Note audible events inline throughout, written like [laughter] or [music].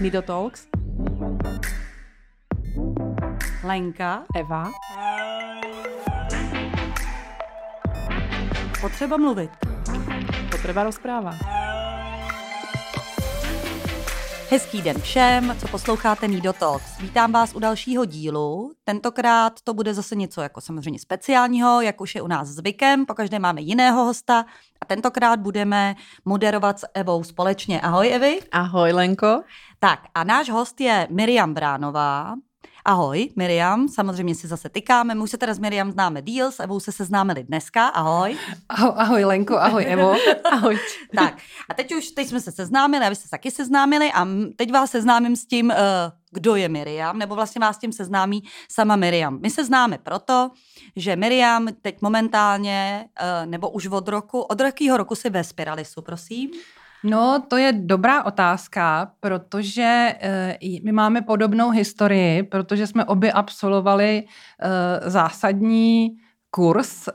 Nido Talks. Lenka. Eva. Potřeba mluvit. Potreba rozpráva. Hezký den všem, co posloucháte Nido Talks. Vítám vás u dalšího dílu. Tentokrát to bude zase něco jako samozřejmě speciálního, jak už je u nás zvykem. Pokaždé máme jiného hosta a tentokrát budeme moderovat s Evou společně. Ahoj Evi. Ahoj Lenko. Tak a náš host je Miriam Bránová. Ahoj, Miriam, samozřejmě si zase tykáme. My už se teda s Miriam známe díl, s Evou se seznámili dneska. Ahoj. Ahoj, ahoj Lenko, ahoj Evo. [laughs] ahoj. tak a teď už, teď jsme se seznámili, a vy jste se taky seznámili a teď vás seznámím s tím, uh, kdo je Miriam, nebo vlastně vás s tím seznámí sama Miriam. My se známe proto, že Miriam teď momentálně, uh, nebo už od roku, od jakého roku si ve Spiralisu, prosím? No, to je dobrá otázka, protože uh, my máme podobnou historii, protože jsme obě absolvovali uh, zásadní kurz, uh,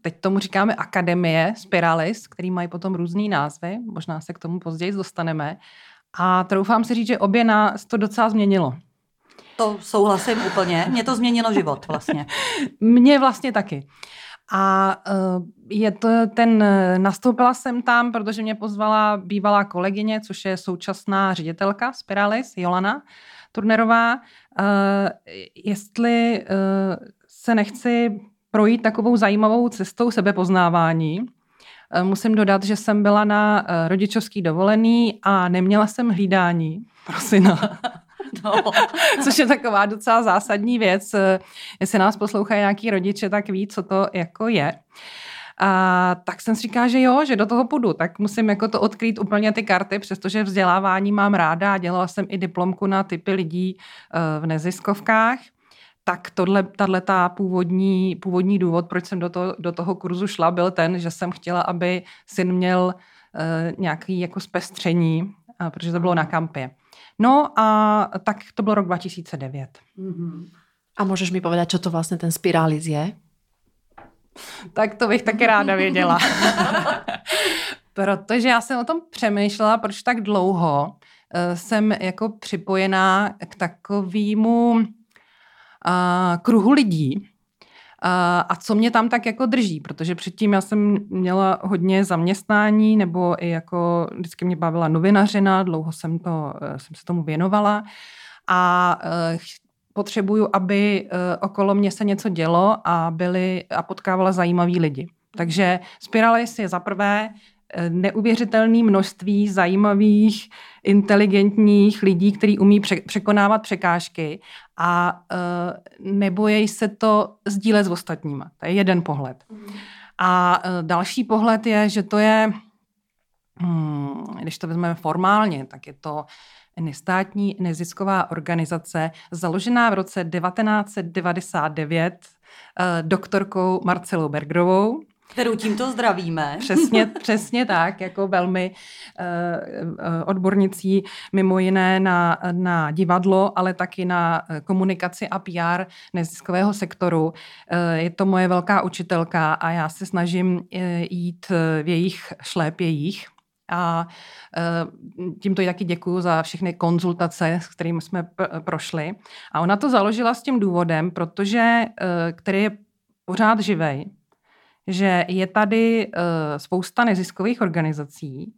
teď tomu říkáme akademie Spiralis, který mají potom různý názvy, možná se k tomu později dostaneme. A troufám si říct, že obě nás to docela změnilo. To souhlasím úplně. Mě to změnilo život vlastně. [laughs] Mě vlastně taky. A uh, je to ten, nastoupila jsem tam, protože mě pozvala bývalá kolegyně, což je současná ředitelka Spiralis, Jolana Turnerová, uh, jestli uh, se nechci projít takovou zajímavou cestou sebepoznávání. Musím dodat, že jsem byla na rodičovský dovolený a neměla jsem hlídání pro syna. No. [laughs] Což je taková docela zásadní věc. Jestli nás poslouchají nějaký rodiče, tak ví, co to jako je. A tak jsem si říkala, že jo, že do toho půjdu, tak musím jako to odkrýt úplně ty karty, přestože vzdělávání mám ráda a dělala jsem i diplomku na typy lidí eh, v neziskovkách tak tohle, ta původní, původní důvod, proč jsem do, to, do toho kurzu šla, byl ten, že jsem chtěla, aby syn měl uh, nějaký jako zpestření, uh, protože to bylo na kampě. No a tak to byl rok 2009. Mm-hmm. A můžeš mi povedat, co to vlastně ten spirális je? [laughs] Tak to bych taky ráda věděla. [laughs] Protože já jsem o tom přemýšlela, proč tak dlouho uh, jsem jako připojená k takovému uh, kruhu lidí, a co mě tam tak jako drží, protože předtím já jsem měla hodně zaměstnání, nebo i jako vždycky mě bavila novinařina, dlouho jsem, to, eh, jsem se tomu věnovala. A eh, potřebuju, aby eh, okolo mě se něco dělo a byli a potkávala zajímaví lidi. Takže Spiralis je za prvé neuvěřitelné množství zajímavých, inteligentních lidí, kteří umí překonávat překážky a uh, nebojí se to sdílet s ostatníma. To je jeden pohled. A uh, další pohled je, že to je, hmm, když to vezmeme formálně, tak je to nestátní nezisková organizace založená v roce 1999 uh, doktorkou Marcelou Bergrovou, kterou tímto zdravíme. [laughs] Přesně, přesně tak, jako velmi uh, odbornicí mimo jiné na, na divadlo, ale taky na eh, komunikaci a PR neziskového sektoru. Uh, je to moje velká učitelka a já se snažím uh, jít v jejich šlép jejich. A tímto taky děkuji za všechny konzultace, s kterými jsme prošli. A ona to založila s tím důvodem, protože, který je pořád živej, že je tady uh, spousta neziskových organizací,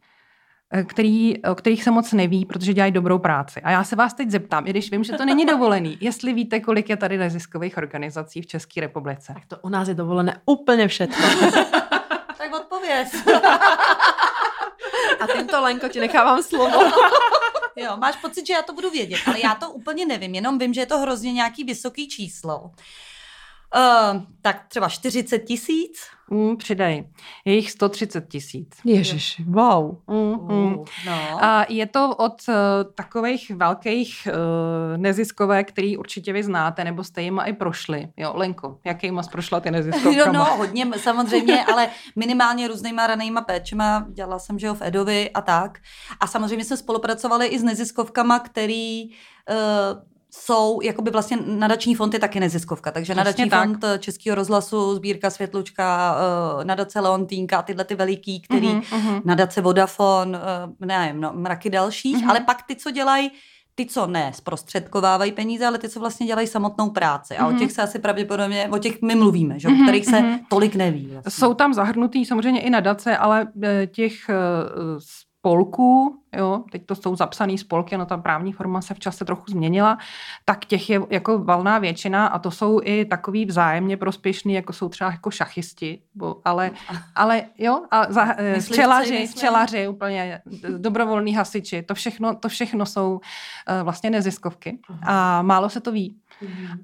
eh, který, o kterých se moc neví, protože dělají dobrou práci. A já se vás teď zeptám, i když vím, že to není dovolený, [laughs] jestli víte, kolik je tady neziskových organizací v České republice. Tak to u nás je dovolené úplně všechno. [laughs] tak odpověz. [laughs] A tímto, Lenko, ti nechávám slovo. jo, máš pocit, že já to budu vědět, ale já to úplně nevím, jenom vím, že je to hrozně nějaký vysoký číslo. Uh, tak třeba 40 tisíc? Mm, přidej. Je jich 130 tisíc. Ježiš, wow. Mm, mm. No. A je to od uh, takových velkých uh, neziskovek, který určitě vy znáte, nebo jste jima i prošli. Jo, Lenko, jakýma jsi prošla ty neziskovkama? No, no, hodně samozřejmě, ale minimálně různýma ranýma péčema. Dělala jsem, že jo, v Edovi a tak. A samozřejmě jsme spolupracovali i s neziskovkama, který uh, jsou, jakoby vlastně nadační fond je taky neziskovka, takže Přesně nadační tak. fond eh, Českého rozhlasu, sbírka Světlučka, eh, nadace Leontýnka tyhle ty veliký, který Mhm, mhm. nadace Vodafone, eh, nevím, no, mraky dalších, Mhm. ale pak ty, co dělají, ty, co ne zprostředkovávají peníze, ale ty, co vlastně dělají samotnou práci. A o Mhm. těch se asi pravděpodobně, o těch my mluvíme, že? o kterých se mhm. tolik neví. Vlastně. Jsou tam zahrnutý samozřejmě i nadace, ale těch spolků, jo, teď to jsou zapsané spolky, no ta právní forma se v čase trochu změnila, tak těch je jako valná většina a to jsou i takový vzájemně prospěšný, jako jsou třeba jako šachisti, bo, ale, [laughs] ale jo, a za, Myslivci, včelaři, včelaři úplně, dobrovolní hasiči, to všechno, to všechno jsou eh, vlastně neziskovky a málo se to ví.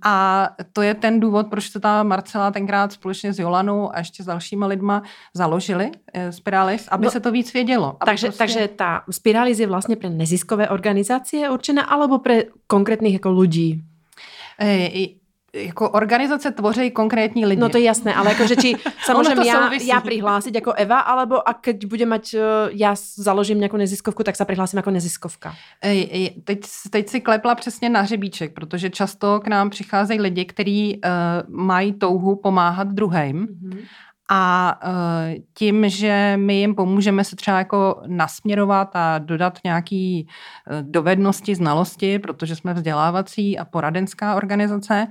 A to je ten důvod, proč se ta Marcela tenkrát společně s Jolanou a ještě s dalšíma lidma založili eh, Spiralis, aby No, se to víc vědělo. Takže, prostě, takže tá Spiralis je vlastne pre neziskové organizácie určená alebo pre konkrétnych jako ľudí? i- jako organizace tvoří konkrétní lidi. No to je jasné, ale akože či [laughs] sa Ono môžem to ja, souvisí. ja prihlásiť ako Eva, alebo a keď budem mať, e, ja založím nejakú neziskovku, tak sa prihlásim ako neziskovka. Ej, ej, teď, teď si klepla přesně na hřebíček, protože často k nám přicházejí lidi, kteří uh, mají touhu pomáhat druhým a uh, tím, že my jim pomůžeme se třeba jako nasměrovat a dodat nějaké uh, dovednosti, znalosti, protože jsme vzdělávací a poradenská organizace,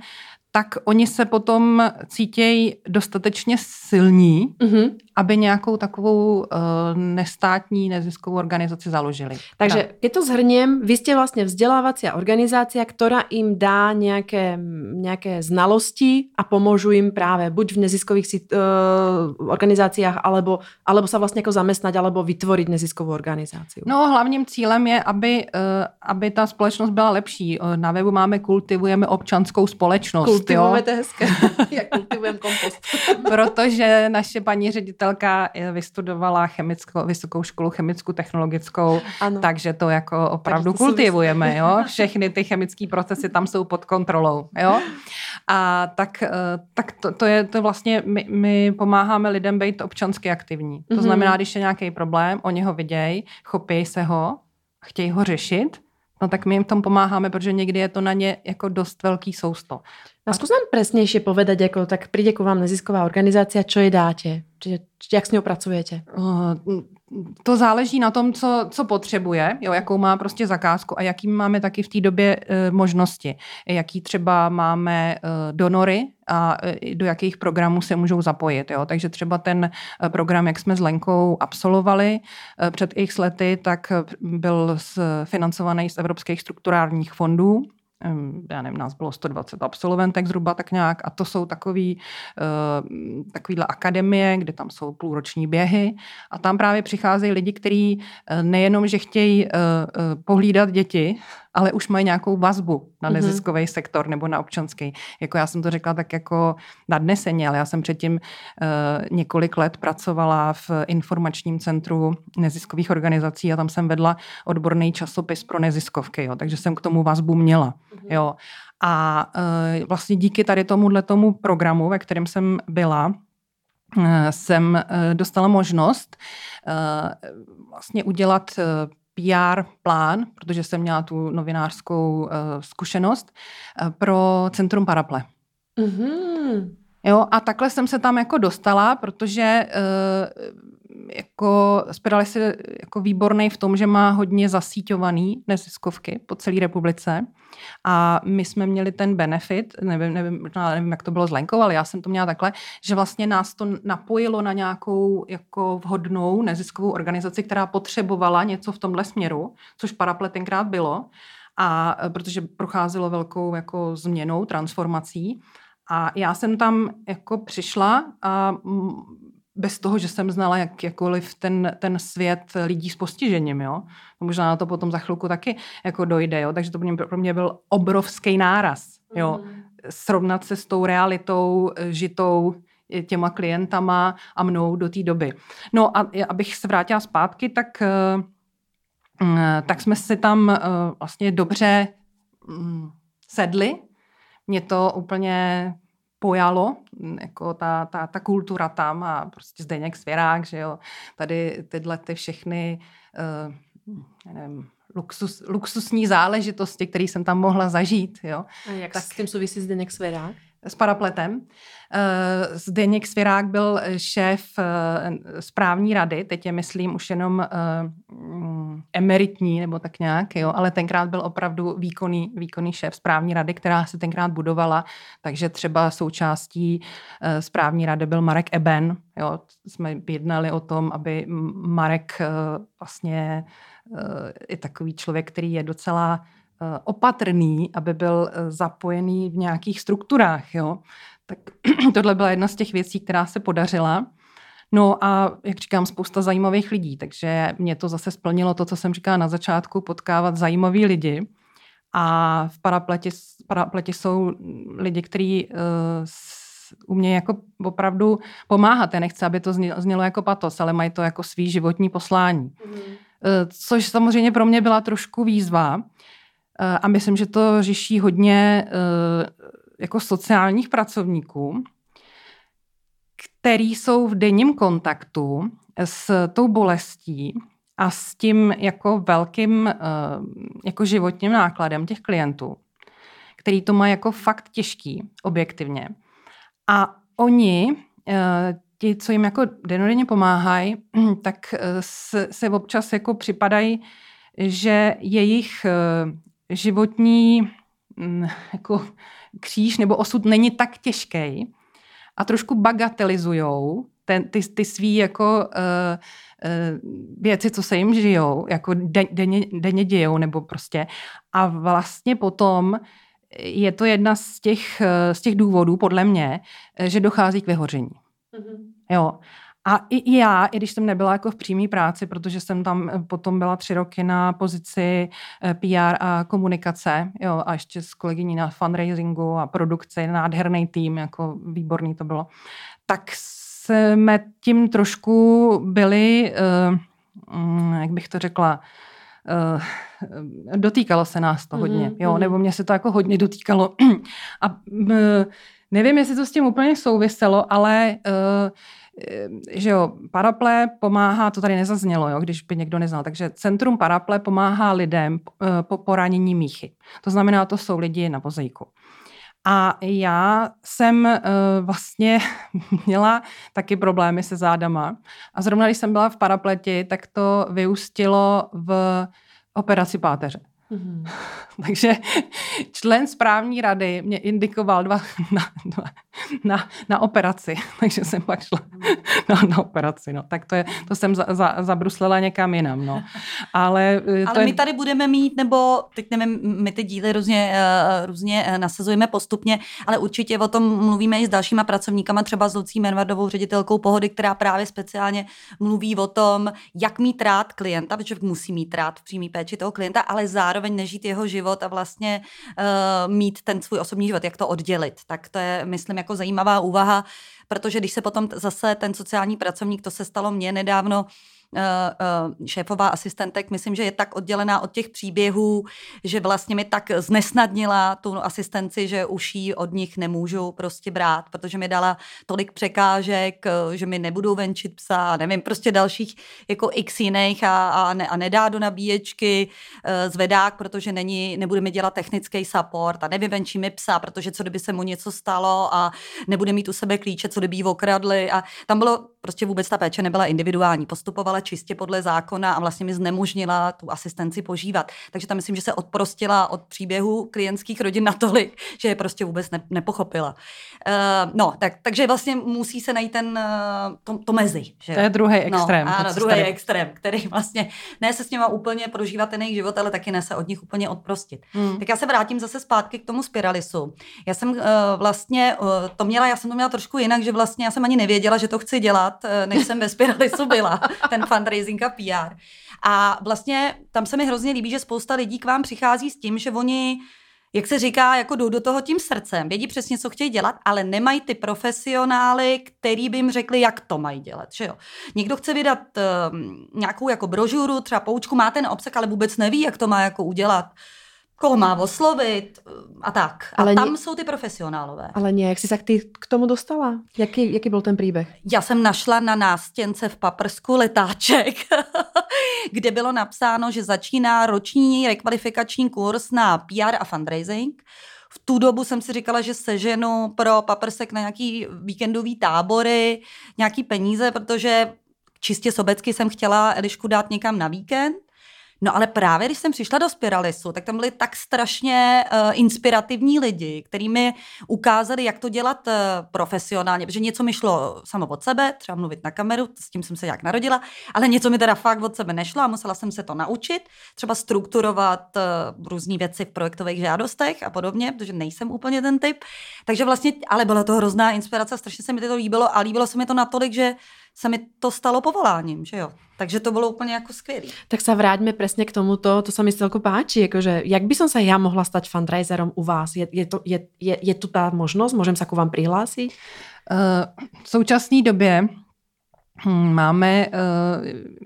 tak oni se potom cítějí dostatečně silní, Mhm. Aby nějakou takovou uh, nestátní neziskovou organizaci založili. Takže keď to zhrniem, vy ste vlastne vzdelávacia organizácia, ktorá im dá nejaké, nejaké znalosti a pomôžu im práve buď v neziskových uh, organizáciách, alebo, alebo sa vlastne ako zamestnať, alebo vytvoriť neziskovú organizáciu. No hlavním cílem je, aby, eh, aby ta společnost byla lepší. Na webu máme kultivujeme občanskou společnost. Kultivujeme jo? to hezké. [laughs] Jak kultivujem kompost. [laughs] Protože naše paní ředitelka eh, vystudovala chemickou, vysokou školu chemickou technologickou, Ano. takže to jako opravdu to kultivujeme. Jo? [laughs] Všechny ty chemické procesy tam jsou pod kontrolou. Jo? A tak, eh, tak to, to je to vlastně, my, my pomáháme lidem být občansky aktivní. To Mhm. znamená, když je nějaký problém, oni ho vidějí, chopějí se ho, chtějí ho řešit, no tak my jim v tom pomáháme, protože někdy je to na ně jako dost velký sousto. A skús nám presnejšie povedať, ako tak príde ku vám nezisková organizácia, čo jej dáte? Čiže, či, jak s ňou pracujete? Uh, To záleží na tom, co, co potřebuje, jo, jakou má prostě zakázku a jaký máme taky v té době e, možnosti. Jaký třeba máme e, donory a e, do jakých programů se můžou zapojit. Jo. Takže třeba ten e, program, jak jsme s Lenkou absolvovali e, před x lety, tak e, byl z, financovaný z evropských strukturálních fondů já nevím, nás bylo 120 absolventek zhruba tak nějak a to jsou takový, uh, takovýhle akademie, kde tam jsou půlroční běhy a tam právě přicházejí lidi, kteří uh, nejenom, že chtějí uh, pohlídat děti, ale už mají nějakou vazbu na Mhm. neziskový mm-hmm. sektor nebo na občanský. Jako já jsem to řekla tak jako nadneseně, ale já jsem předtím uh, několik let pracovala v informačním centru neziskových organizací a tam jsem vedla odborný časopis pro neziskovky, jo, takže jsem k tomu vazbu měla. Mm-hmm. Jo. A uh, vlastně díky tady tomuhle tomu programu, ve kterém jsem byla, uh, jsem dostala možnost vlastně udělat PR plán, protože jsem měla tu novinářskou uh, zkušenost, uh, pro Centrum Paraple. Mm-hmm. Jo, a takhle jsem se tam jako dostala, protože uh, jako Spiralis je jako výborný v tom, že má hodně zasíťovaný neziskovky po celé republice a my jsme měli ten benefit, nevím, nevím, nevím, jak to bylo s Lenkou, ale já jsem to měla takhle, že vlastně nás to napojilo na nějakou jako vhodnou neziskovou organizaci, která potřebovala něco v tomhle směru, což Paraple tenkrát bylo, a protože procházelo velkou jako změnou, transformací. A já jsem tam jako přišla a bez toho, že jsem znala jak, jakkoliv ten, ten svět lidí s postižením, jo. Možná na to potom za chvilku taky jako dojde, jo. Takže to pro mě, pro mě byl obrovský náraz, jo. Mm. Srovnat se s tou realitou žitou těma klientama a mnou do té doby. No a abych se vrátila zpátky, tak, tak jsme si tam vlastně dobře mm, sedli. Mě to úplně pojalo, jako ta, ta, ta kultura tam a prostě Zdeněk Svěrák, že jo, tady tyhle ty všechny uh, nevím, luxus, luxusní záležitosti, které jsem tam mohla zažít. Jo. A jak tak, s tím souvisí Zdeněk Svěrák? S parapletem. Eh, Zdeněk Svěrák byl šéf eh, správní rady, teď je myslím už jenom mm, emeritní nebo tak nějak, jo, ale tenkrát byl opravdu výkonný, výkonný šéf správní rady, která se tenkrát budovala, takže třeba součástí správní rady byl Marek Eben, jo, jsme jednali o tom, aby Marek vlastně je takový člověk, který je docela eh, opatrný, aby byl eh, zapojený v nějakých strukturách. Jo? Tak [clears throat] tohle byla jedna z těch věcí, která se podařila. No a jak říkám, spousta zajímavých lidí, takže mě to zase splnilo to, co jsem říkala na začátku, potkávat zajímavý lidi. A v parapleti, parapleti jsou lidi, kteří uh, umějí jako opravdu pomáhat. Já nechci, aby to znělo jako patos, ale mají to jako svý životní poslání. Mm. Eh, což samozřejmě pro mě byla trošku výzva. Eh, a myslím, že to řeší hodně eh, jako sociálních pracovníků, který jsou v denním kontaktu s tou bolestí a s tím jako velkým jako životním nákladem těch klientů, který to má jako fakt těžký, objektivně. A oni ti, co jim jako denodenně pomáhají, [clears throat] tak eh, se, občas jako připadají, že jejich eh, životní mm, [laughs] jako kříž nebo osud není tak těžký a trošku bagatelizujou ten, ty, ty svý jako uh, uh, věci, co se jim žijou, jako de, denně, denně dějou nebo prostě. A vlastně potom je to jedna z těch, z těch důvodů, podle mě, že dochází k vyhoření. Mm-hmm. Jo. A i já, i když jsem nebyla jako v přímé práci, protože jsem tam eh, potom byla tři roky na pozici eh, PR a komunikace, jo, a ještě s kolegyní na fundraisingu a produkci, nádherný tým, jako výborný to bylo, tak jsme tím trošku byli, uh, jak bych to řekla, dotýkalo se nás to hodně, mm-hmm. jo, nebo mě se to jako hodně dotýkalo. [clears throat] a uh, nevím, jestli to s tím úplně souviselo, ale že jo, Paraple pomáhá, to tady nezaznělo, jo, když by někdo neznal, takže Centrum Paraple pomáhá lidem eh, po poranění míchy. To znamená, to jsou lidi na vozejku. A já jsem uh, vlastně [laughs] měla taky problémy se zádama. A zrovna když jsem byla v parapleti, tak to vyústilo v operaci páteře. Mm-hmm. [laughs] Takže člen správní rady mě indikoval dva [laughs] na, dva, na, na operaci, [laughs] takže jsem pak šla na, na operaci. No. Tak to, je, to jsem za, za, zabruslela někam jinam. No. Ale, eh, to Ale my je... tady budeme mít, nebo teď nevím, my ty díly různě, uh, různě uh, nasazujeme postupně, ale určitě o tom mluvíme i s dalšíma pracovníkama, třeba s Lucí Menvardovou, ředitelkou pohody, která právě speciálně mluví o tom, jak mít rád klienta, protože musí mít rád v přímý péči toho klienta, ale zároveň nežít jeho život a vlastně uh, mít ten svůj osobní život, jak to oddělit. Tak to je, myslím, jako zajímavá úvaha, protože když se potom zase ten sociální pracovník, to se stalo mně nedávno, šéfová asistentek, myslím, že je tak oddělená od těch příběhů, že vlastně mi tak znesnadnila tu asistenci, že už ji od nich nemůžu prostě brát, protože mi dala tolik překážek, eh, že mi nebudou venčit psa nevím, prostě dalších jako x jiných a, a, ne, a nedá do nabíječky zvedák, protože není, nebudeme dělat technický support a nevyvenčí mi psa, protože co kdyby se mu něco stalo a nebude mít u sebe klíče, co kdyby jí okradli a tam bylo prostě vůbec ta péče nebyla individuální, postupovala čistě podle zákona a vlastně mi znemožnila tu asistenci požívat. Takže tam myslím, že se odprostila od příběhu klientských rodin natolik, že je prostě vůbec ne, nepochopila. Uh, no, tak, takže vlastně musí se najít ten, uh, to, to mezi. Že? To je druhý no, extrém. No, ano, druhý tady... extrém, který vlastně ne se s nima úplně prožívat ten jejich život, ale taky ne se od nich úplně odprostit. Hmm. Tak já se vrátím zase zpátky k tomu spiralisu. Já jsem uh, vlastně uh, to měla, já jsem to měla trošku jinak, že vlastně já jsem ani nevěděla, že to chci dělat, uh, než jsem ve spiralisu byla. [laughs] Ten fundraising a PR. A vlastně tam se mi hrozně líbí, že spousta lidí k vám přichází s tím, že oni jak se říká, jako jdou do toho tím srdcem, vědí přesně, co chtějí dělat, ale nemají ty profesionály, který by jim řekli, jak to mají dělat. Že jo? Někdo chce vydat uh, nějakou jako brožuru, třeba poučku, má ten obsah, ale vůbec neví, jak to má jako udělat koho má oslovit eh, a tak. A Ale tam nie- jsou ty profesionálové. Ale nie, jak si sa k, ty, k tomu dostala? Jaký, jaký byl ten příběh? Já jsem našla na nástěnce v paprsku letáček, [laughs] kde bylo napsáno, že začíná roční rekvalifikační kurz na PR a fundraising. V tu dobu jsem si říkala, že seženu pro paprsek na nějaký víkendový tábory, nějaký peníze, protože čistě sobecky jsem chtěla Elišku dát někam na víkend. No ale právě když jsem přišla do Spiralisu, tak tam byli tak strašně uh, inspirativní lidi, kteří mi ukázali, jak to dělat uh, profesionálně, protože něco mi šlo samo od sebe, třeba mluvit na kameru, s tím jsem se nějak narodila, ale něco mi teda fakt od sebe nešlo a musela jsem se to naučit, třeba strukturovat uh, různé věci v projektových žádostech a podobně, protože nejsem úplně ten typ. Takže vlastně, ale byla to hrozná inspirace, strašně se mi to líbilo a líbilo se mi to natolik, že se mi to stalo povoláním, že jo. Takže to bylo úplně jako skvělé. Tak sa vráťme presne k tomuto, to sa mi celko páči, akože, jak by som sa ja mohla stať fundraiserom u vás? Je, je, to, je, je, je tu tá možnosť? Môžem sa ku vám prihlásiť? Eh, V současné době máme, eh,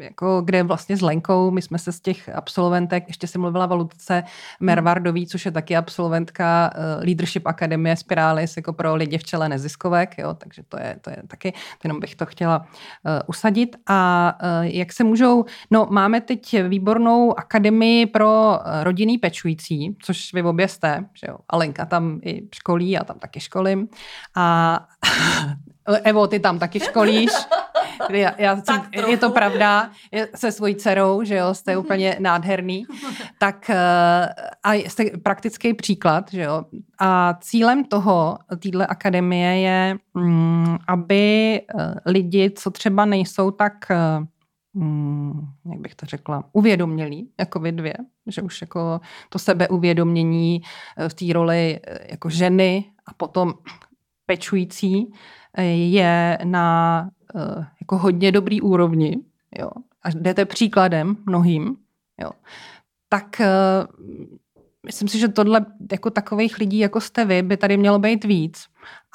jako kde vlastně s Lenkou, my jsme se z těch absolventek, ještě si mluvila o Ludce Mervardový, což je taky absolventka eh, Leadership Akademie Spiralis, jako pro lidi v čele neziskovek, jo, takže to je, to je taky, jenom bych to chtěla eh, usadit. A jak se můžou, no máme teď výbornou akademii pro rodinný pečující, což vy obě jste, že jo, a Lenka tam i školí, já tam taky školím. A [laughs] Evo, ty tam taky školíš. [laughs] Já, já jsem, je to pravda, je, se svojí dcerou, že jo, jste [laughs] úplně nádherný. [laughs] Tak eh, a jste praktický příklad, že jo. A cílem toho, téhle akademie je, mm, aby eh, lidi, co třeba nejsou tak eh, mm, jak bych to řekla, uvědomělí, jako vy dvě, že už jako to sebeuvědomění v té roli jako ženy a potom pečující je na jako hodně dobrý úrovni, jo, a jdete příkladem mnohým, jo, tak eh, myslím si, že tohle jako takových lidí, jako jste vy, by tady mělo být víc.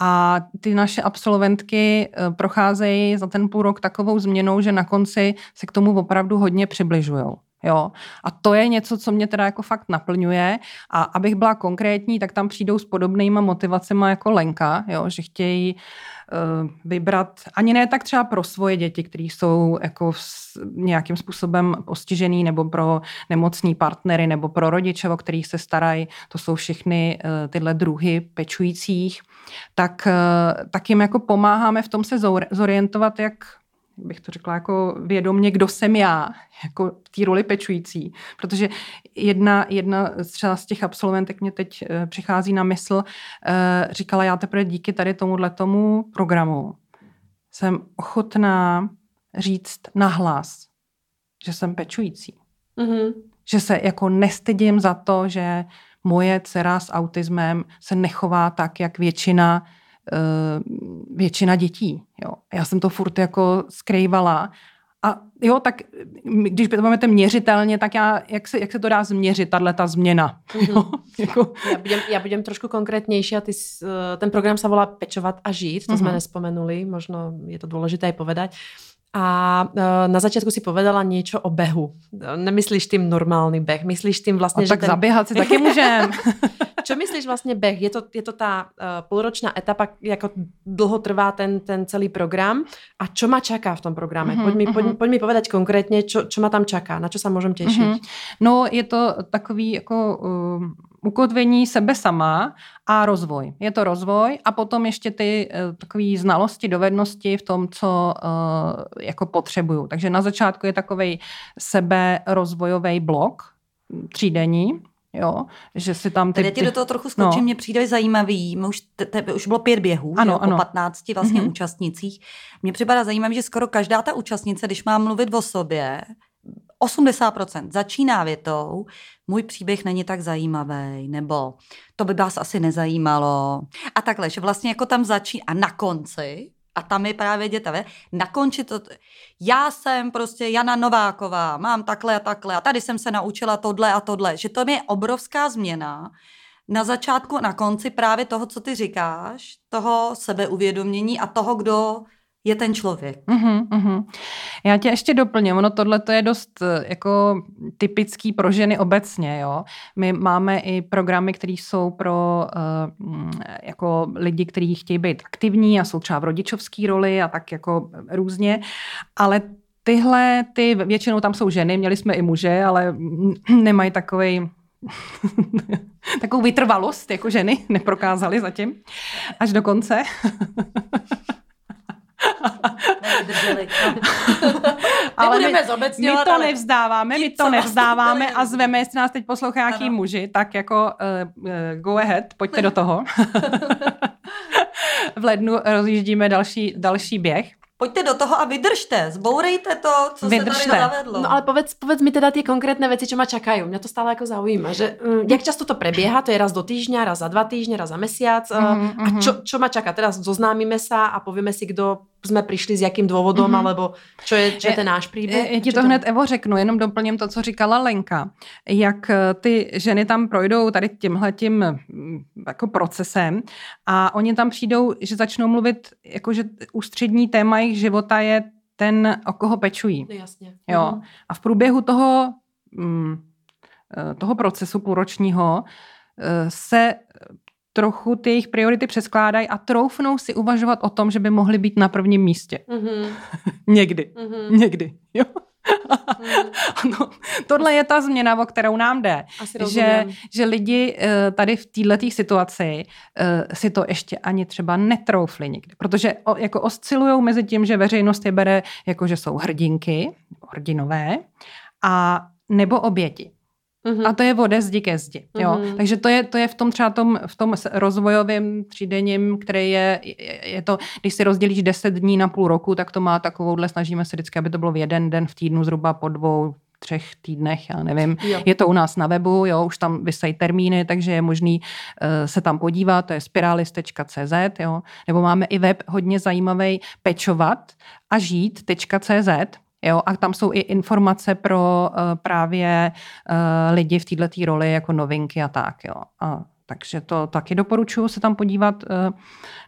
A ty naše absolventky eh, procházejí za ten půl rok takovou změnou, že na konci se k tomu opravdu hodně přibližujou. Jo. A to je něco, co mě teda jako fakt naplňuje. A abych byla konkrétní, tak tam přijdou s podobnýma motivacemi jako Lenka, jo, že chtějí uh, vybrat, ani ne tak třeba pro svoje děti, které jsou jako s, nějakým způsobem postižený, nebo pro nemocný partnery, nebo pro rodiče, o kterých se starají, to jsou všechny uh, tyhle druhy pečujících, tak, uh, tak jim jako pomáháme v tom se zor- zorientovat, jak bych to řekla jako vědomně, kdo jsem já, jako v té roli pečující. Protože jedna, jedna třeba z těch absolventek mě teď eh, přichází na mysl, eh, říkala, já teprve díky tady tomuhle tomu programu jsem ochotná říct nahlas, že jsem pečující. Mm-hmm. Že se jako nestydím za to, že moje dcera s autismem se nechová tak, jak většina většina dětí. Jo. Já jsem to furt jako skrývala. A jo, tak když to budeme měřitelně, tak já, jak, se, jak se to dá změřit, tahle ta změna? Jo, [laughs] jako, Ja budem, ja budem trošku konkrétnejšia. Ty, s- eh, ten program sa volá Pečovať a žiť, to sme Mhm. nespomenuli, možno je to dôležité aj povedať. A eh, na začiatku si povedala niečo o behu. Nemyslíš tým normálny beh, myslíš tým a vlastne, že tak zaběhat si taky můžem. [laughs] [laughs] Čo myslíš vlastně beh? Je to, je to tá uh, půlročná etapa, jako dlho trvá ten, ten celý program a čo ma čaká v tom programe? Mhm, Poď mi, poď, mhm. poď mi povedať konkrétně, čo ma tam čaká, na čo sa môžem tešiť. Mhm. No, je to takový jako um, ukotvení sebe sama a rozvoj. Je to rozvoj a potom ještě ty uh, takové znalosti, dovednosti v tom, co uh, jako potřebuju. Takže na začátku je takový seberozvojový blok třídenní, jo, že si tam ty... Tady ti do toho trochu skočím, no. mě přijde zajímavý, my už, te, te, už bylo pět běhů, Ano, jo, po ano. 15 vlastně Mhm. účastnicích. Mně připadá zajímavý, že skoro každá ta účastnice, když má mluvit o sobě, 80% začíná větou, můj příběh není tak zajímavý, nebo to by vás asi nezajímalo. A takhle, že vlastně jako tam začíná a na konci, a tam je právě děta, na konci to, já jsem prostě Jana Nováková, mám takhle a takhle a tady jsem se naučila tohle a tohle, že to je obrovská změna na začátku a na konci právě toho, co ty říkáš, toho sebeuvědomění a toho, kdo je ten člověk. Uh-huh, uh-huh. Já tě ještě doplním, ono tohle to je dost eh, jako typický pro ženy obecně, jo. My máme i programy, které jsou pro uh, jako lidi, kteří chtějí být aktivní a jsou třeba v rodičovské roli a tak jako různě, ale tyhle, ty většinou tam jsou ženy, měli jsme i muže, ale [clears throat] nemají takový [laughs] takovou vytrvalost jako ženy, [laughs] neprokázali zatím, až do konce. [laughs] [laughs] Ale my, my to ale... nevzdáváme, my to nevzdáváme a zveme, jestli nás teď poslouchá nějaký muži, tak jako uh, uh, go ahead, pojďte do toho. [laughs] v lednu rozjíždíme další, další běh. Pojďte do toho a vydržte, zbourejte to, co vydržte. se tady zavedlo. No ale povedz, povedz mi teda ty konkrétne věci, co ma čakají. Mě to stále jako zaujíma, že um, jak často to prebieha, to je raz do týždňa, raz za dva týždně, raz za mesiac. Mm-hmm. A čo, čo ma čaká? Teraz zoznámíme se a povíme si, kdo jsme přišli s jakým důvodem, mm-hmm. alebo čo je, čo je ten náš příběh. Já ti to, to hned, Evo, řeknu, jenom doplním to, co říkala Lenka. Jak eh, ty ženy tam projdou tady tímhletím jako procesem a oni tam přijdou, že začnou mluvit, jako že ústřední téma jejich života je ten, o koho pečují. No, jasně. Jo. Mm. A v průběhu toho, toho procesu půlročního eh, se trochu ty jejich priority přeskládají a troufnou si uvažovat o tom, že by mohly být na prvním místě. Mm-hmm. [laughs] Někdy. Mm-hmm. Někdy. Jo? Mm. [laughs] ano, tohle je ta změna, o kterou nám jde. že, že lidi eh, tady v této situaci eh, si to ještě ani třeba netroufli nikdy. Protože jako oscilují mezi tím, že veřejnost je bere jako, že jsou hrdinky, hrdinové, a nebo oběti. Mm-hmm. A to je ode zdi ke zdi. Jo? Mm-hmm. Takže to je, to je v tom třeba tom, v tom rozvojovém třídením, který je, je, je to, když si rozdělíš 10 dní na půl roku, tak to má takovouhle, snažíme se vždycky, aby to bylo v jeden den v týdnu, zhruba po dvou, třech týdnech, já nevím. Jo. Je to u nás na webu, jo, už tam vysají termíny, takže je možný uh, se tam podívat, to je spiralis.cz, jo. Nebo máme i web hodně zajímavý pečovat a žít.cz, Jo, a tam jsou i informace pro uh, právě uh, lidi v této roli jako novinky a tak. Jo. A takže to taky doporučuji se tam podívat. Eh,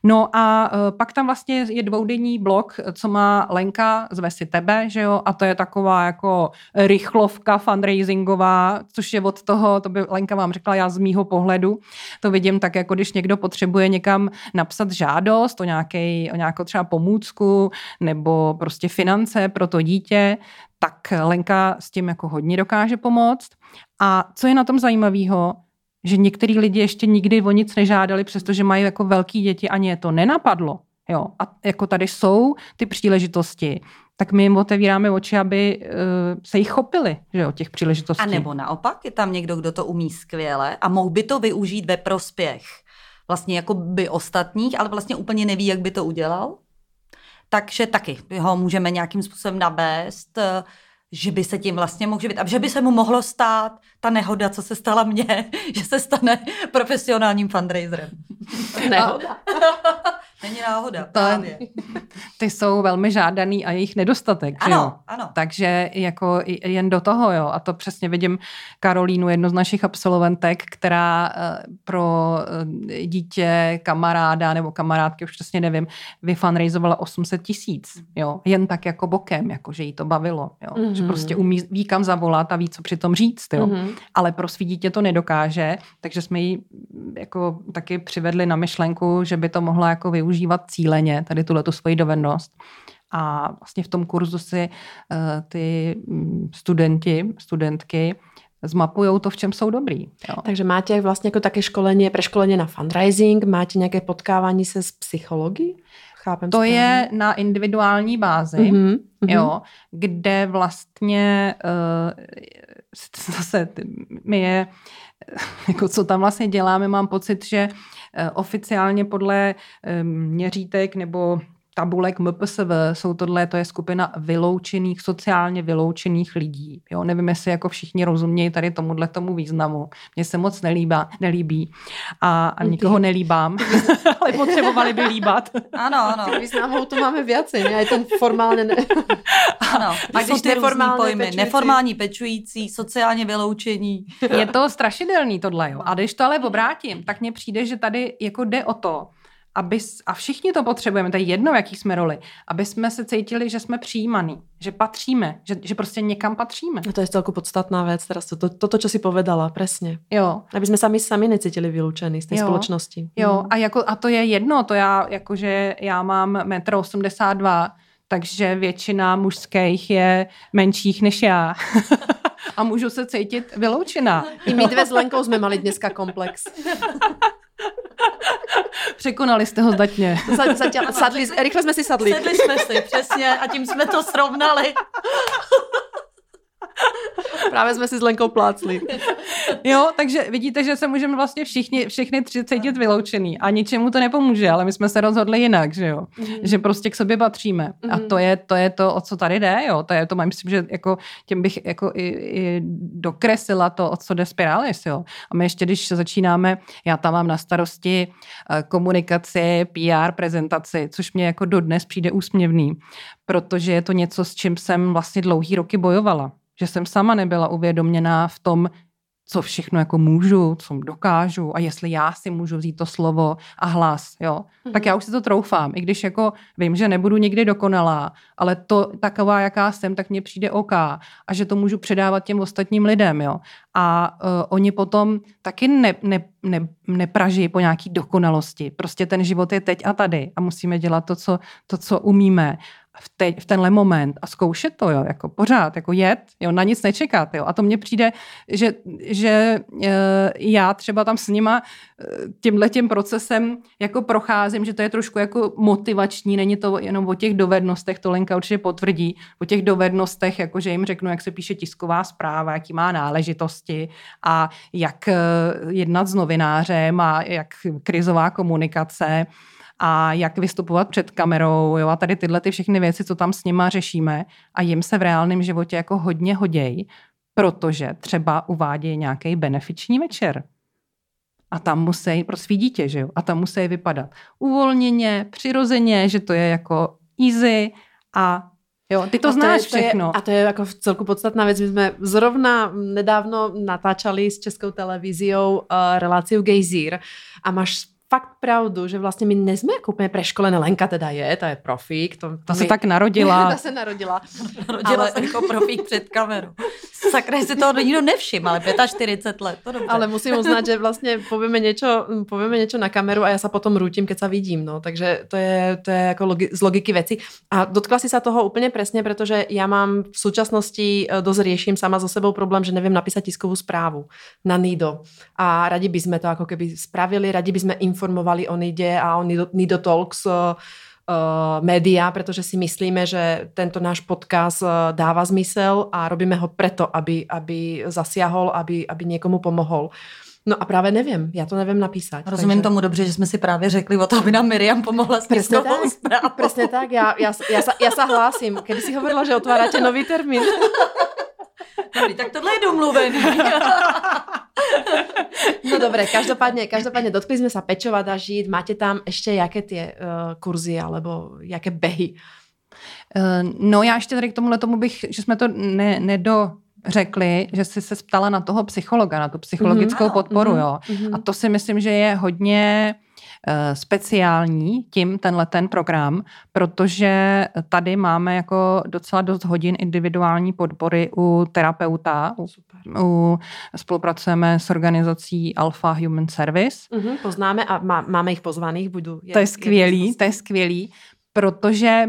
no a eh, pak tam vlastně je dvoudenní blok, co má Lenka z Vesi tebe, že jo, a to je taková jako rychlovka fundraisingová, což je od toho, to by Lenka vám řekla, já z mýho pohledu, to vidím tak, jako když někdo potřebuje někam napsat žádost o, nějaký, o nějakou třeba pomůcku nebo prostě finance pro to dítě, tak Lenka s tím jako hodně dokáže pomoct. A co je na tom zajímavého, že některý lidi ještě nikdy o nic nežádali, přestože mají jako velký děti, ani je to nenapadlo. Jo. A jako tady jsou ty příležitosti, tak my jim otevíráme oči, aby uh, se jich chopili, že jo, těch příležitostí. A nebo naopak, je tam někdo, kdo to umí skvěle a mohl by to využít ve prospěch vlastně jako by ostatních, ale vlastně úplně neví, jak by to udělal. Takže taky ho můžeme nějakým způsobem nabést. Že by se tím vlastně mohl živit a že by se mu mohlo stát ta nehoda, co se stala mně, [laughs] že se stane profesionálním fundraiserem. Nehoda. [laughs] Není náhoda, právě. [laughs] Ty jsou velmi žádaný a jejich nedostatek. Ano, jo? ano. Takže jako jen do toho, jo. A to přesně vidím Karolínu, jednu z našich absolventek, která eh, pro eh, dítě, kamaráda nebo kamarádky, už přesně nevím, vyfundraizovala 800 tisíc, jo. Jen tak jako bokem, jako že jí to bavilo, jo. Mm-hmm. Že prostě umí, ví kam zavolat a ví, co přitom říct, jo. Mm-hmm. Ale pro svý dítě to nedokáže, takže jsme ji jako taky přivedli na myšlenku, že by to mohla jako využít využívat cíleně tady tuhle tu svoji dovednost. A vlastně v tom kurzu si uh, ty mm, studenti, studentky zmapují to, v čem jsou dobrý. Jo. Takže máte vlastně jako také školení, preškolení na fundraising, máte nějaké potkávání se s psychologií? Chápem to správně. je na individuální bázi, mm-hmm, jo, kde vlastně uh, [laughs] zase my je, [laughs] jako co tam vlastně děláme, mám pocit, že Eh, oficiálně podle eh, měřítek nebo tabulek MPSV jsou tohle, to je skupina vyloučených, sociálně vyloučených lidí. Jo, nevím, jestli jako všichni rozumějí tady tomuhle tomu významu. Mně se moc nelíbá, nelíbí a, a nikoho nelíbám, [laughs] ale potřebovali by líbat. Ano, ano. [laughs] Významou to máme viacej, ne? ten formálně ne... [laughs] Ano, a když ty neformální pojmy, pečující. neformální pečující, sociálně vyloučení. Je to strašidelný tohle, jo. A když to ale obrátím, tak mně přijde, že tady jako jde o to, aby, a všichni to potřebujeme, to je jedno, jaký jsme roli, aby jsme se cítili, že jsme přijímaný, že patříme, že, že prostě někam patříme. No to je celku podstatná věc, teraz to, to, toto, čo si povedala, presně. Jo. Aby jsme sami sami necítili vyloučený z té společnosti. Jo, hmm. a, jako, a to je jedno, to já, jakože já mám 1,82 m, takže většina mužských je menších než já. [laughs] a můžu se cítit vyloučená. I my dvě s Lenkou jsme mali dneska komplex. [laughs] [laughs] Překonali jste ho zdatně. [laughs] sadli, rychle jsme si sadli. Sedli jsme si, přesně, a tím jsme to srovnali. [laughs] Právě jsme si s Lenkou plácli. Jo, takže vidíte, že se můžeme vlastně všichni, všechny tři cítit vyloučený a ničemu to nepomůže, ale my jsme se rozhodli jinak, že jo. Mm. Že prostě k sobě patříme. Mm. A mhm. to je, to je to, o co tady jde, jo. To je to, myslím, že jako tím bych jako i, i dokreslila to, o co jde Spiralis, jo. A my ještě, když začínáme, já tam mám na starosti eh, komunikaci, PR, prezentaci, což mě jako dodnes přijde úsměvný, protože je to něco, s čím jsem vlastně dlouhý roky bojovala že jsem sama nebyla uvědoměná v tom, co všechno jako můžu, co dokážu a jestli já si můžu vzít to slovo a hlas, jo, mm-hmm. tak já už si to troufám, i když jako vím, že nebudu nikdy dokonalá, ale to taková, jaká jsem, tak mně přijde OK a že to můžu předávat těm ostatním lidem, jo. A uh, oni potom taky ne, ne, ne, nepraží po nějaký dokonalosti. Prostě ten život je teď a tady a musíme dělat to, co, to, co umíme v, te, v tenhle moment a zkoušet to, jo, jako pořád, jako jet, jo, na nic nečekat, jo. A to mně přijde, že, že e, já třeba tam s nima e, tímhle tím procesem jako procházím, že to je trošku jako motivační, není to jenom o těch dovednostech, to Lenka určitě potvrdí, o těch dovednostech, jako že jim řeknu, jak se píše tisková zpráva, jaký má náležitosti a jak e, jednat s novinářem a jak krizová komunikace, a jak vystupovat před kamerou jo, a tady tyhle ty všechny věci, co tam s nima řešíme a jim se v reálném životě jako hodně hoděj, protože třeba uvádějí nějaký benefiční večer. A tam musí pro svý dítě, že jo? A tam musí vypadat uvolněně, přirozeně, že to je jako easy a Jo, ty to a znáš to je, všechno. To je, a to je jako v celku podstatná věc. My jsme zrovna nedávno natáčali s Českou televíziou uh, reláciu Gejzír a máš fakt pravdu, že vlastně my nejsme jako úplně preškolené. Lenka teda je, ta je profík. To, ta my... se tak narodila. [laughs] ta se narodila. narodila ale... se jako profík před kamerou. Sakra, si toho nikdo nevšim, ale 45 let, to dobře. Ale musím uznat, že vlastně povieme něco, povieme něco na kameru a já se potom rútim, keď se vidím, no. Takže to je, to je jako logi, z logiky věci. A dotkla si se toho úplně přesně, protože já mám v současnosti eh, dost rieším sama so sebou problém, že nevím napísat tiskovou zprávu na Nido. A radi by to jako keby spravili, radi by sme informovali o Nide a o Nido, Talks uh, média, pretože si myslíme, že tento náš podcast uh, dáva zmysel a robíme ho preto, aby, aby zasiahol, aby, aby někomu pomohol. No a právě nevím, já to nevím napísat. Rozumím takže... tomu dobře, že jsme si právě řekli o to, aby nám Miriam pomohla s Přesně tak, Přesně tak, já, já, já, sa, já sa hlásím. Kedy si hovorila, že otváráte nový termín? [laughs] Dobrý, tak tohle je domluvený. [laughs] No dobré, každopádně, každopádně dotkli jsme se pečovat a žít. Máte tam ještě jaké ty uh, kurzy alebo jaké behy? Uh, no já ještě tady k tomuhle tomu bych, že jsme to ne, nedo, řekli, že jsi se ptala na toho psychologa, na tu psychologickou mm-hmm. podporu, mm-hmm. jo. Mm-hmm. A to si myslím, že je hodně Eh, speciální tím tenhle ten program, protože tady máme jako docela dost hodin individuální podpory u terapeuta, u, u spolupracujeme s organizací Alpha Human Service. Mm-hmm, poznáme a má, máme jich pozvaných, budu... Je, to je skvělý, je to je skvělý, protože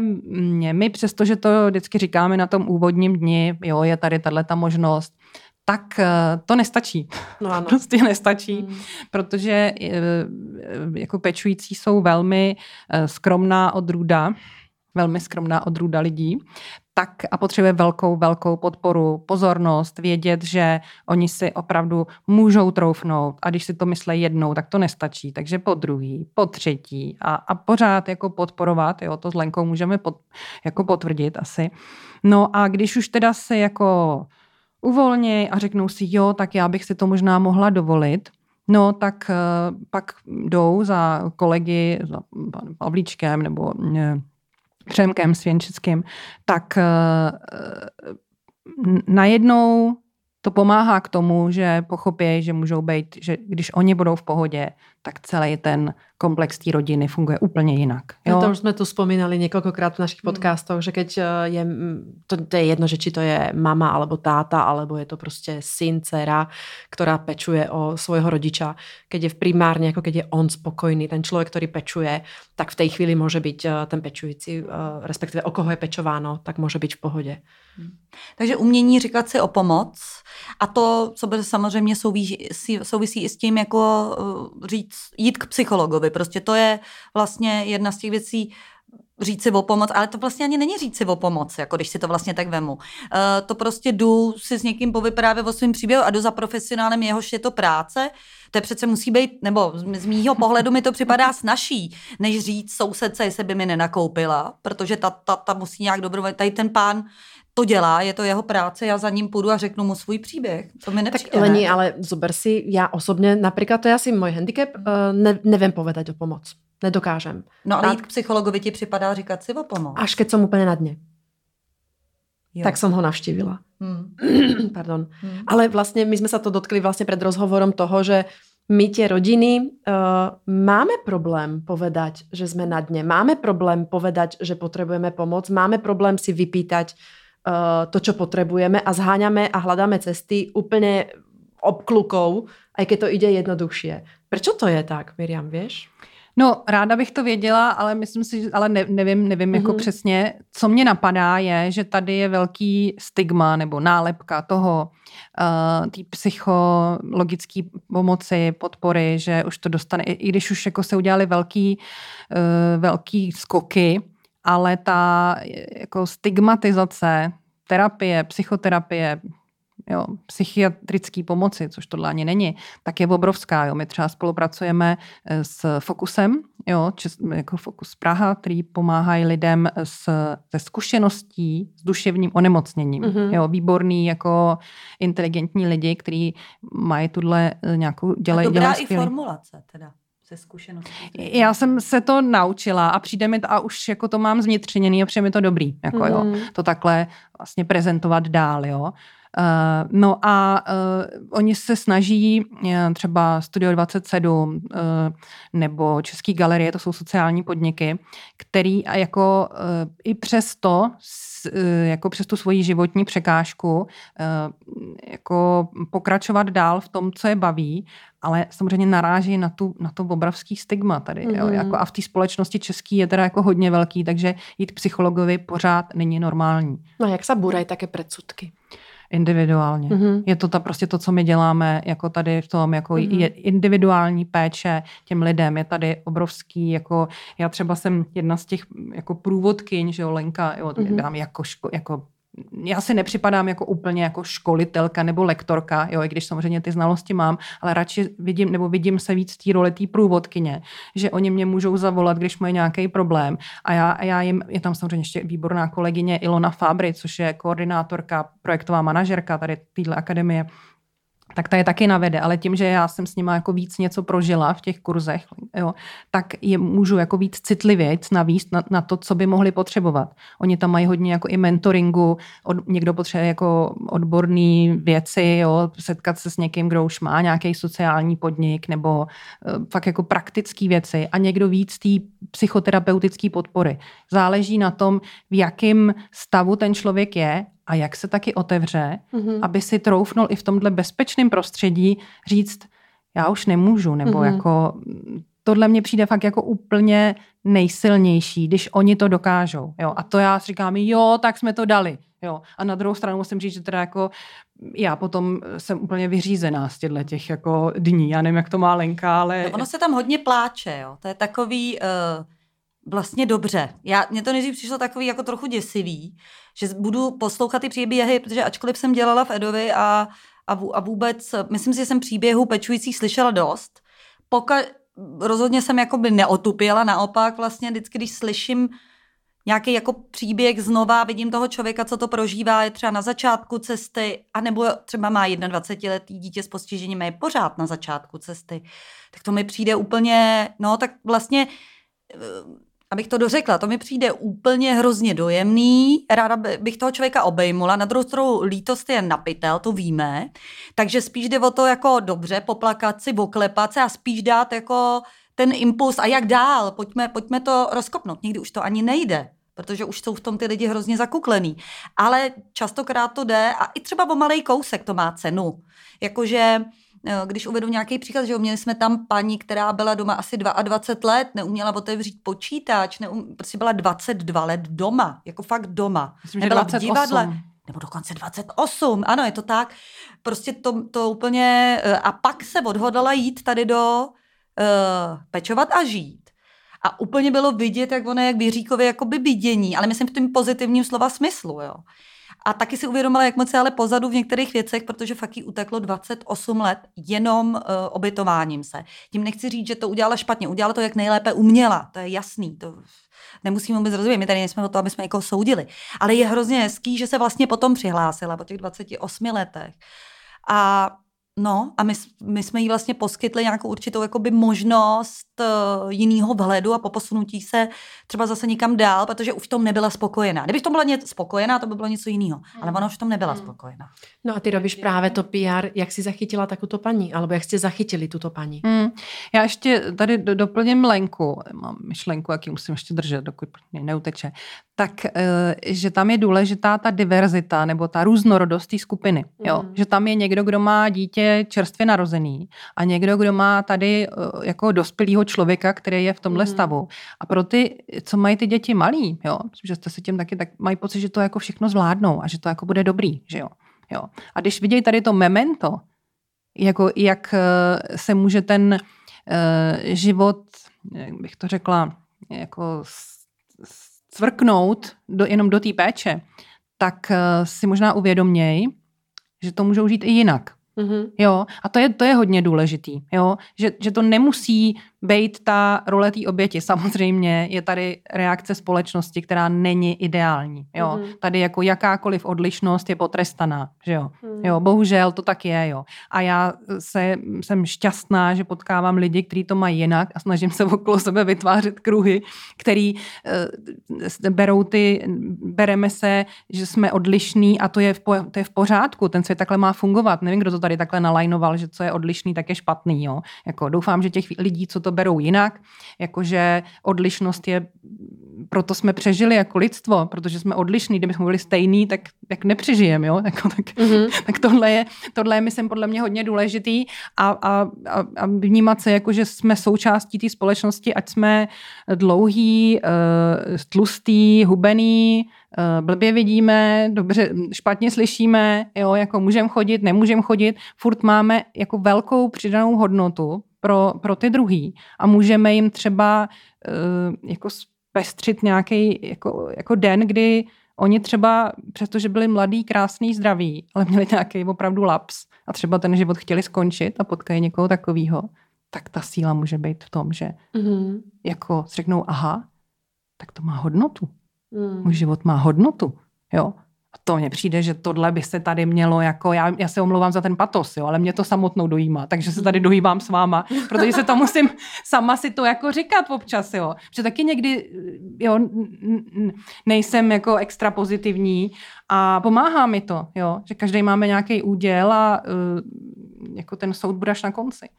my, přestože to vždycky říkáme na tom úvodním dni, jo, je tady tahle ta možnost, tak eh, to nestačí. No [laughs] ano. Prostě nestačí, hmm. protože eh, jako pečující jsou velmi eh, skromná odrůda, velmi skromná odrůda lidí, tak a potřebuje velkou, velkou podporu, pozornost, vědět, že oni si opravdu můžou troufnout a když si to myslí jednou, tak to nestačí. Takže po druhý, po třetí a, a pořád jako podporovat, jo, to s Lenkou můžeme pod, jako potvrdit asi. No a když už teda se jako uvolněj a řeknou si, jo, tak já bych si to možná mohla dovolit, no tak uh, pak jdou za kolegy, za panem Pavlíčkem nebo uh, Přemkem Svěnčickým, tak uh, najednou to pomáhá k tomu, že pochopí, že můžou být, že když oni budou v pohodě, tak celý ten komplex té rodiny funguje úplně jinak. Jo? No to už jsme tu spomínali několikrát v našich hmm. podcastoch, že keď eh, je, to, to je jedno, že či to je mama alebo táta, alebo je to prostě syn, dcera, která pečuje o svojho rodiča. Keď je v primárně, jako keď je on spokojný, ten člověk, který pečuje, tak v té chvíli může být eh, ten pečující, eh, respektive o koho je pečováno, tak může být v pohodě. Hmm. Takže umění říkat si o pomoc a to, co by samozřejmě souvisí, souvisí i s tím, jako říct, jít k psychologovi. Prostě to je vlastně jedna z těch věcí, říct si o pomoc, ale to vlastně ani není říct si o pomoc, jako když si to vlastně tak vemu. Uh, to prostě jdu si s někým povyprávět o svém příběhu a jdu za profesionálem, jehož je to práce, to je přece musí být, nebo z, z mýho pohledu mi to připadá [laughs] snažší, než říct sousedce, jestli by mi nenakoupila, protože ta, ta, ta musí nějak dobrovolně, tady ten pán to dělá, je to jeho práce, já za ním půjdu a řeknu mu svůj příběh. To mi nepřijde. Tak Lení, ale zober si, já osobně, například to je asi můj handicap, uh, ne, nevím povedať o pomoc. Nedokážem. No ale a... jít k psychologovi ti připadá říkat si o pomoc. Až keď jsem úplně na dně. Jo. Tak jsem ho navštívila. Hmm. [clears throat] Pardon. Hmm. Ale vlastně my jsme se to dotkli vlastně před rozhovorom toho, že my tie rodiny uh, máme problém povedať, že sme na dne. Máme problém povedať, že potrebujeme pomoc. Máme problém si vypýtať uh, to, čo potrebujeme a zháňame a hľadáme cesty úplne obklukou, aj keď to ide jednoduchšie. Prečo to je tak, Miriam, vieš? No, ráda bych to věděla, ale myslím si, ale ne, nevím, nevím mm-hmm. jako mhm. přesně. Co mě napadá je, že tady je velký stigma nebo nálepka toho, uh, té psychologické pomoci, podpory, že už to dostane, i když už jako se udělali velký, uh, velký skoky, ale ta jako stigmatizace terapie, psychoterapie, jo, psychiatrické pomoci, což tohle ani není, tak je obrovská. Jo. My třeba spolupracujeme eh, s Fokusem, jo, čes, jako Fokus Praha, který pomáhají lidem s, se zkušeností s duševním onemocněním. Mm-hmm. Jo, výborný jako inteligentní lidi, kteří mají tuhle eh, nějakou, dělají, A dobrá dělají i formulace teda ze zkušeností? Já jsem se to naučila a přijde mi to, a už jako to mám zvnitřeněný a přijde mi to dobrý, jako mm. jo, to takhle vlastně prezentovat dál, jo. Uh, no a uh, oni se snaží, uh, třeba Studio 27 nebo Český galerie, to jsou sociální podniky, který jako i přesto, jako přes tu svoji životní překážku, jako pokračovat dál v tom, co je baví, ale samozřejmě naráží na, tu, na to obrovský stigma tady. Mm-hmm. Jo? Jako a v té společnosti český je teda jako hodně velký, takže jít psychologovi pořád není normální. No jak se burají také predsudky? Individuálně. Mm-hmm. Je to ta, prostě to, co my děláme jako tady v tom, jako mm-hmm. je individuální péče těm lidem, je tady obrovský, jako já třeba jsem jedna z těch jako průvodkyň, že jo, Lenka, jo, mm-hmm. jako, ško, jako já si nepřipadám jako úplně jako školitelka nebo lektorka, jo, i když samozřejmě ty znalosti mám, ale radši vidím, nebo vidím se víc té roli té průvodkyně, že oni mě můžou zavolat, když mají nějaký problém. A já, já jim, je tam samozřejmě ještě výborná kolegyně Ilona Fabry, což je koordinátorka, projektová manažerka tady téhle akademie, tak ta je taky navede, ale tím, že já jsem s nima jako víc něco prožila v těch kurzech, jo, tak je můžu jako víc citlivět navíc na, na to, co by mohli potřebovat. Oni tam mají hodně jako i mentoringu, od, někdo potřebuje jako odborné věci, jo, setkat se s někým, kdo už má nějaký sociální podnik nebo uh, fakt jako praktické věci a někdo víc té psychoterapeutické podpory. Záleží na tom, v jakém stavu ten člověk je a jak se taky otevře, mm-hmm. aby si troufnul i v tomhle bezpečném prostředí říct, já už nemůžu, nebo mm-hmm. jako tohle mně přijde fakt jako úplně nejsilnější, když oni to dokážou. Jo? A to já si říkám, jo, tak jsme to dali. Jo. A na druhou stranu musím říct, že teda jako já potom jsem úplně vyřízená z těchto těch jako dní. Já nevím, jak to má Lenka, ale... No ono se tam hodně pláče, jo. To je takový... Uh vlastně dobře. Já, mně to nejdřív přišlo takový jako trochu děsivý, že budu poslouchat ty příběhy, protože ačkoliv jsem dělala v Edovi a, a, a vůbec, myslím si, že jsem příběhů pečujících slyšela dost, poka, rozhodně jsem jakoby neotupěla, naopak vlastně vždycky, když slyším nějaký jako příběh znova, vidím toho člověka, co to prožívá, je třeba na začátku cesty, anebo třeba má 21-letý dítě s postižením a je pořád na začátku cesty, tak to mi přijde úplně, no tak vlastně abych to dořekla, to mi přijde úplně hrozně dojemný, ráda bych toho člověka obejmula, na druhou stranu lítost je napitel, to víme, takže spíš jde o to jako dobře poplakat si, oklepat se a spíš dát jako ten impuls a jak dál, pojďme, pojďme to rozkopnout. Někdy už to ani nejde, protože už jsou v tom ty lidi hrozně zakuklený. Ale častokrát to jde a i třeba o malý kousek to má cenu. Jakože když uvedu nějaký příklad, že měli jsme tam paní, která byla doma asi 22 let, neuměla otevřít počítač, neum, prostě byla 22 let doma, jako fakt doma. Myslím, Nebyla že 28. v divadle, nebo dokonce 28, ano, je to tak. Prostě to, to úplně, eh, a pak se odhodala jít tady do uh, pečovat a žít. A úplně bylo vidět, jak ona jak Jiříkovi jako by vidění, ale myslím v tom pozitivním slova smyslu, jo. A taky si uvědomila, jak moc je ale pozadu v některých věcech, protože fakt jí uteklo 28 let jenom uh, obytováním se. Tím nechci říct, že to udělala špatně. Udělala to, jak nejlépe uměla. To je jasný. To nemusíme vůbec rozumět. My tady nejsme o to, aby jsme někoho soudili. Ale je hrozně hezký, že se vlastně potom přihlásila po těch 28 letech. A No a my, my jsme jí vlastně poskytli nějakou určitou jakoby možnost uh, eh, jiného vhledu a po posunutí se třeba zase někam dál, protože už v tom nebyla spokojená. Kdyby v tom byla něco spokojená, to by bylo něco jiného. Ale ona už v tom nebyla hmm. spokojená. No a ty robíš právě to PR, jak si zachytila takovou paní, alebo jak jste zachytili tuto paní? Hmm. Já ještě tady doplním Lenku, mám myšlenku, jaký musím ještě držet, dokud mě neuteče tak eh, že tam je důležitá ta diverzita nebo ta různorodost té skupiny. Jo? Mm. Že tam je někdo, kdo má dítě čerstvě narozený a někdo, kdo má tady eh, jako dospělého člověka, který je v tomhle mm. stavu. A pro ty, co mají ty děti malí, jo? myslím, že jste se tím taky, tak mají pocit, že to jako všechno zvládnou a že to jako bude dobrý. Že jo? Jo. A když vidějí tady to memento, jako jak eh, se může ten uh, život, jak bych to řekla, jako cvrknout do, jenom do té péče, tak uh, si možná uvědoměj, že to můžou žít i jinak. Mm-hmm. Jo, a to je, to je hodně důležitý, jo, že, že to nemusí být ta role té oběti. Samozřejmě je tady reakce společnosti, která není ideální, jo. Mm-hmm. Tady jako jakákoliv odlišnost je potrestaná, že jo. Mm-hmm. Jo, bohužel to tak je, jo. A já se, jsem šťastná, že potkávám lidi, kteří to mají jinak a snažím se okolo sebe vytvářet kruhy, který uh, berou ty, bereme se, že jsme odlišní a to je, v, to je v pořádku, ten svět takhle má fungovat. Nevím, kdo to tady takhle nalajnoval, že co je odlišný, tak je špatný. Jo? Jako doufám, že těch lidí, co to berou jinak, jakože odlišnost je, proto jsme přežili jako lidstvo, protože jsme odlišní, kdybychom byli stejný, tak jak nepřežijeme, jo? [laughs] Jako, tak, mm-hmm. tak tohle, je, tohle je, myslím, podle mě hodně důležitý a, a, a, a vnímat se jako, že jsme součástí té společnosti, ať jsme dlouhý, uh, tlustý, hubený, Eh, blbě vidíme, dobře, špatně slyšíme, jo, jako můžeme chodit, nemůžeme chodit, furt máme jako velkou přidanou hodnotu pro, pro ty druhý a můžeme jim třeba uh, jako zpestřit nějaký jako, jako den, kdy oni třeba, přestože byli mladí, krásný, zdraví, ale měli nějaký opravdu laps a třeba ten život chtěli skončit a potkají někoho takového, tak ta síla může být v tom, že mm-hmm. jako řeknou, aha, tak to má hodnotu. Mm. Můj život má hodnotu. Jo? To mně přijde, že tohle by se tady mělo jako, já, já se omlouvám za ten patos, jo, ale mě to samotnou dojímá, takže se tady dohýbám s váma, protože se to musím sama si to jako říkat občas, jo. Protože taky někdy, jo, nejsem jako extra pozitivní a pomáhá mi to, jo, že každý máme nějaký úděl a uh, jako ten soud bude až na konci. [laughs]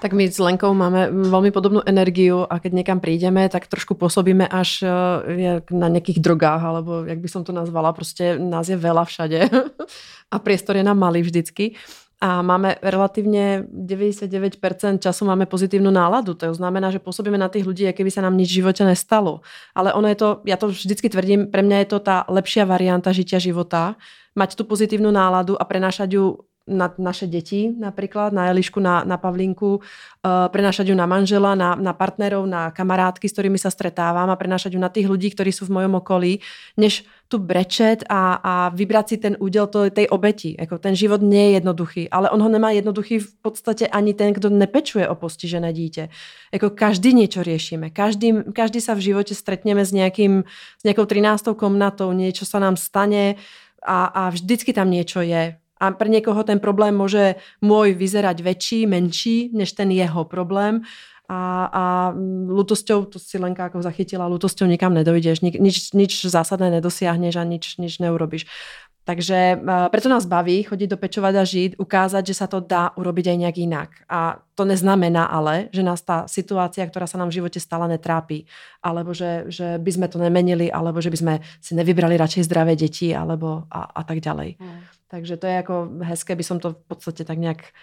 Tak my s Lenkou máme veľmi podobnú energiu a keď niekam prídeme, tak trošku pôsobíme až eh, na nejakých drogách, alebo jak by som to nazvala, prostě nás je veľa všade [laughs] a priestor je nám malý vždycky a máme relatívne 99% času máme pozitívnu náladu. To znamená, že pôsobíme na tých ľudí, aké by sa nám nič v živote nestalo. Ale ono je to, ja to vždycky tvrdím, pre mňa je to tá lepšia varianta žitia života, mať tú pozitívnu náladu a prenášať ju na naše deti napríklad, na Elišku, na, na Pavlinku, uh, prenášať ju na manžela, na, na partnerov, na kamarátky, s ktorými sa stretávam a prenášať ju na tých ľudí, ktorí sú v mojom okolí, než tu brečet a, a vybrať si ten údel to, tej obeti. Jako ten život nie je jednoduchý, ale on ho nemá jednoduchý v podstatě ani ten, kdo nepečuje o postižené dítě. Jako každý niečo riešime. Každý, každý sa v živote stretneme s, nejakým, s nejakou 13. komnatou, niečo sa nám stane a, a vždycky tam niečo je a pre niekoho ten problém môže môj vyzerať väčší, menší, než ten jeho problém. A, a lutosťou, to si Lenka ako zachytila, lutosťou nikam nedojdeš, nič, nič zásadné nedosiahneš a nič, nič neurobiš. Takže preto nás baví chodiť do Pečovať a žiť, ukázať, že sa to dá urobiť aj nejak inak. A to neznamená ale, že nás tá situácia, ktorá sa nám v živote stala, netrápi. Alebo že, že by sme to nemenili, alebo že by sme si nevybrali radšej zdravé deti, alebo a, a tak ďalej. Mm. Takže to je jako hezké, by som to v podstate tak nejak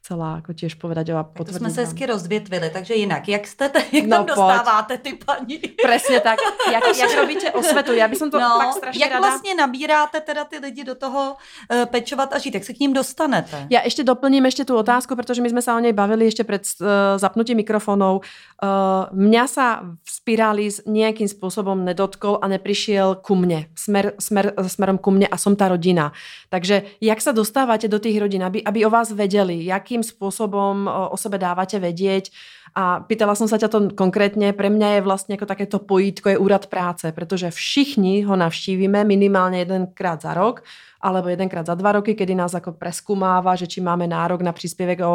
chcela jako těž povedať a. To jsme se hezky rozvětvili, takže jinak, jak jste, te, jak no, tam dostáváte ty paní? Přesně tak, jak, jak [laughs] robíte osvetu, já bych to no, fakt strašně jak rada. vlastně nabíráte teda ty lidi do toho uh, pečovat a žít, jak se k ním dostanete? Já ještě doplním ještě tu otázku, protože my jsme se o něj bavili ještě před uh, zapnutím mikrofonů. Uh, mňa sa v spiráli nějakým způsobem nedotkol a neprišiel ku mne, smer, smer, smerom ku mne a som ta rodina. Takže jak sa dostáváte do tých rodín, aby, aby o vás vedeli, jakým spôsobom o sebe dávate vedieť, a pýtala som sa ťa to konkrétne, pre mňa je vlastne ako takéto pojítko je úrad práce, pretože všichni ho navštívime minimálne jedenkrát za rok alebo jedenkrát za dva roky, kedy nás ako preskúmáva, že či máme nárok na príspěvek o, o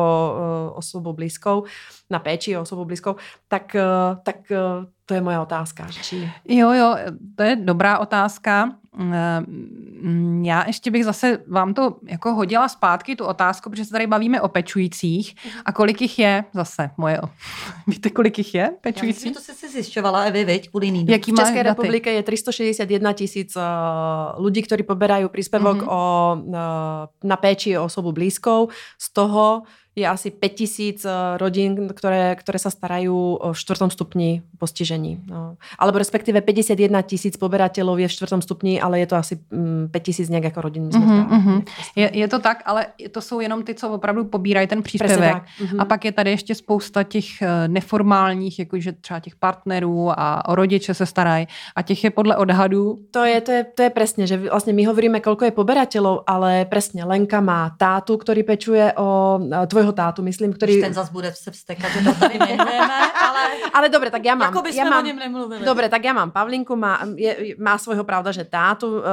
osobu blízkou, na péči o osobu blízkou, tak, e, tak e, to je moja otázka. Či... Jo, jo, to je dobrá otázka. Mm, já ještě bych zase vám to jako hodila zpátky, tu otázku, protože se tady bavíme o pečujících a kolik jich je zase moje. [laughs] Víte, kolik jich je pečujících? Já myslím, že to jsi si zjišťovala, Evi, viď, kvůli Jaký v České republice je 361 tisíc uh, lidí, kteří poberají příspěvok mm-hmm. o, uh, na péči o osobu blízkou. Z toho je asi 5000 eh, rodín, které, které sa starajú v čtvrtom stupni postižení. No. Alebo respektíve 51 tisíc poberateľov je v čtvrtom stupni, ale je to asi 5000 mm, nějak jako rodin. Mm-hmm, mm-hmm. Je, je to tak, ale to jsou jenom ty, co opravdu pobírají ten příspěvek. Mm-hmm. A pak je tady ještě spousta těch eh, neformálních, jakože třeba těch partnerů a o rodiče se starají. A těch je podle odhadů. To je, to je, to je presne, že vlastně my hovoríme, kolko je poberateľov, ale presne Lenka má tátu, ktorý pečuje o tvoj tvojho tátu, myslím, který... Ten zas bude se vstekat, že to tady jmenujeme, ale... [laughs] ale dobre, tak já mám... Jako já mám, o něm nemluvili. Dobre, tak já mám Pavlinku, má, je, má svojho pravda, že tátu, uh,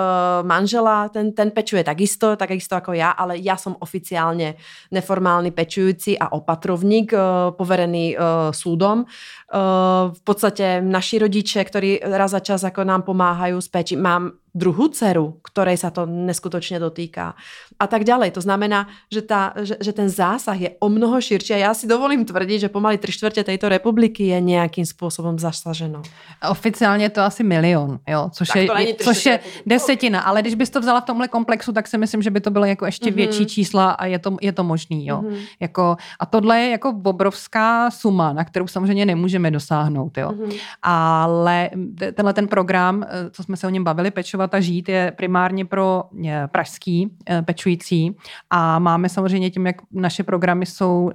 manžela, ten, ten pečuje takisto, takisto jako já, ale já jsem oficiálně neformálny pečující a opatrovník, uh, poverený uh, súdom. Uh, v podstatě naši rodiče, ktorí raz za čas jako nám pomáhají s péči, mám druhú dceru, ktorej sa to neskutočne dotýká a tak ďalej. To znamená, že, tá, že, že ten zásah je o mnoho širší a ja si dovolím tvrdiť, že pomaly tři čtvrtě tejto republiky je nějakým způsobem zasaženo. Oficiálně je to asi milion, jo, což, je, je, což je desetina, ale když bys to vzala v tomhle komplexu, tak si myslím, že by to bylo jako ještě mm-hmm. větší čísla a je to, je to možný, jo. Mm-hmm. Jako, a tohle je jako obrovská suma, na kterou samozřejmě nemůžeme dosáhnout, jo. Mm-hmm. Ale tenhle ten program, eh, co jsme se o něm bavili, pečovat a žít, je primárně pro eh, pražský eh, pokračující a máme samozřejmě tím, jak naše programy jsou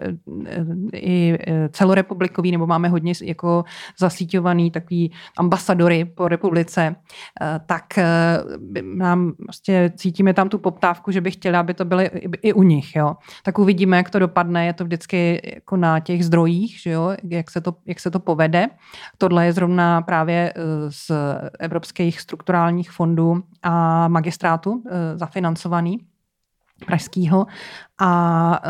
i celorepublikový, nebo máme hodně jako zasíťovaný takový ambasadory po republice, tak nám prostě cítíme tam tu poptávku, že bych chtěla, aby to byly i u nich. Jo. Tak uvidíme, jak to dopadne. Je to vždycky jako na těch zdrojích, že jo, jak, se to, jak se to povede. Tohle je zrovna právě z evropských strukturálních fondů a magistrátu zafinancovaný pražského. A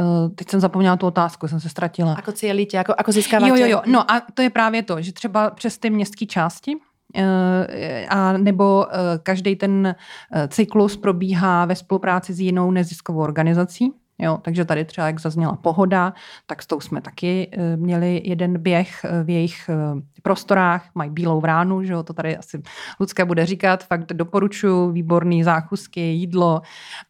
uh, teď jsem zapomněla tu otázku, jsem se ztratila. Ako cílíte, jako, ako získáváte? Jo, jo, jo. No a to je právě to, že třeba přes ty městské části, a nebo každý ten cyklus probíhá ve spolupráci s jinou neziskovou organizací. Jo, takže tady třeba, jak zazněla pohoda, tak s tou jsme taky měli jeden běh v jejich prostorách, mají bílou vránu, že jo, to tady asi Lucka bude říkat, fakt doporučuji, výborný zákusky, jídlo.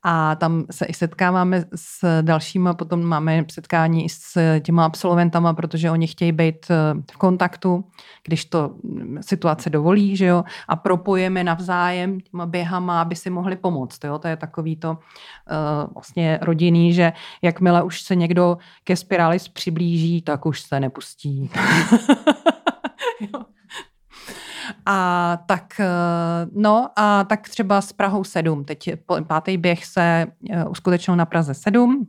A tam se i setkáváme s dalšíma, potom máme setkání s těma absolventama, protože oni chtějí být eh, v kontaktu, když to mm, situace dovolí, že jo, a propojeme navzájem těma běhama, aby si mohli pomoct, jo, to je takový to vlastně rodinný, že jakmile už se někdo ke spirális přiblíží, tak už se nepustí. [laughs] A tak, eh, no a tak třeba s Prahou 7. Teď pátý běh se eh, uskutečnil na Praze 7.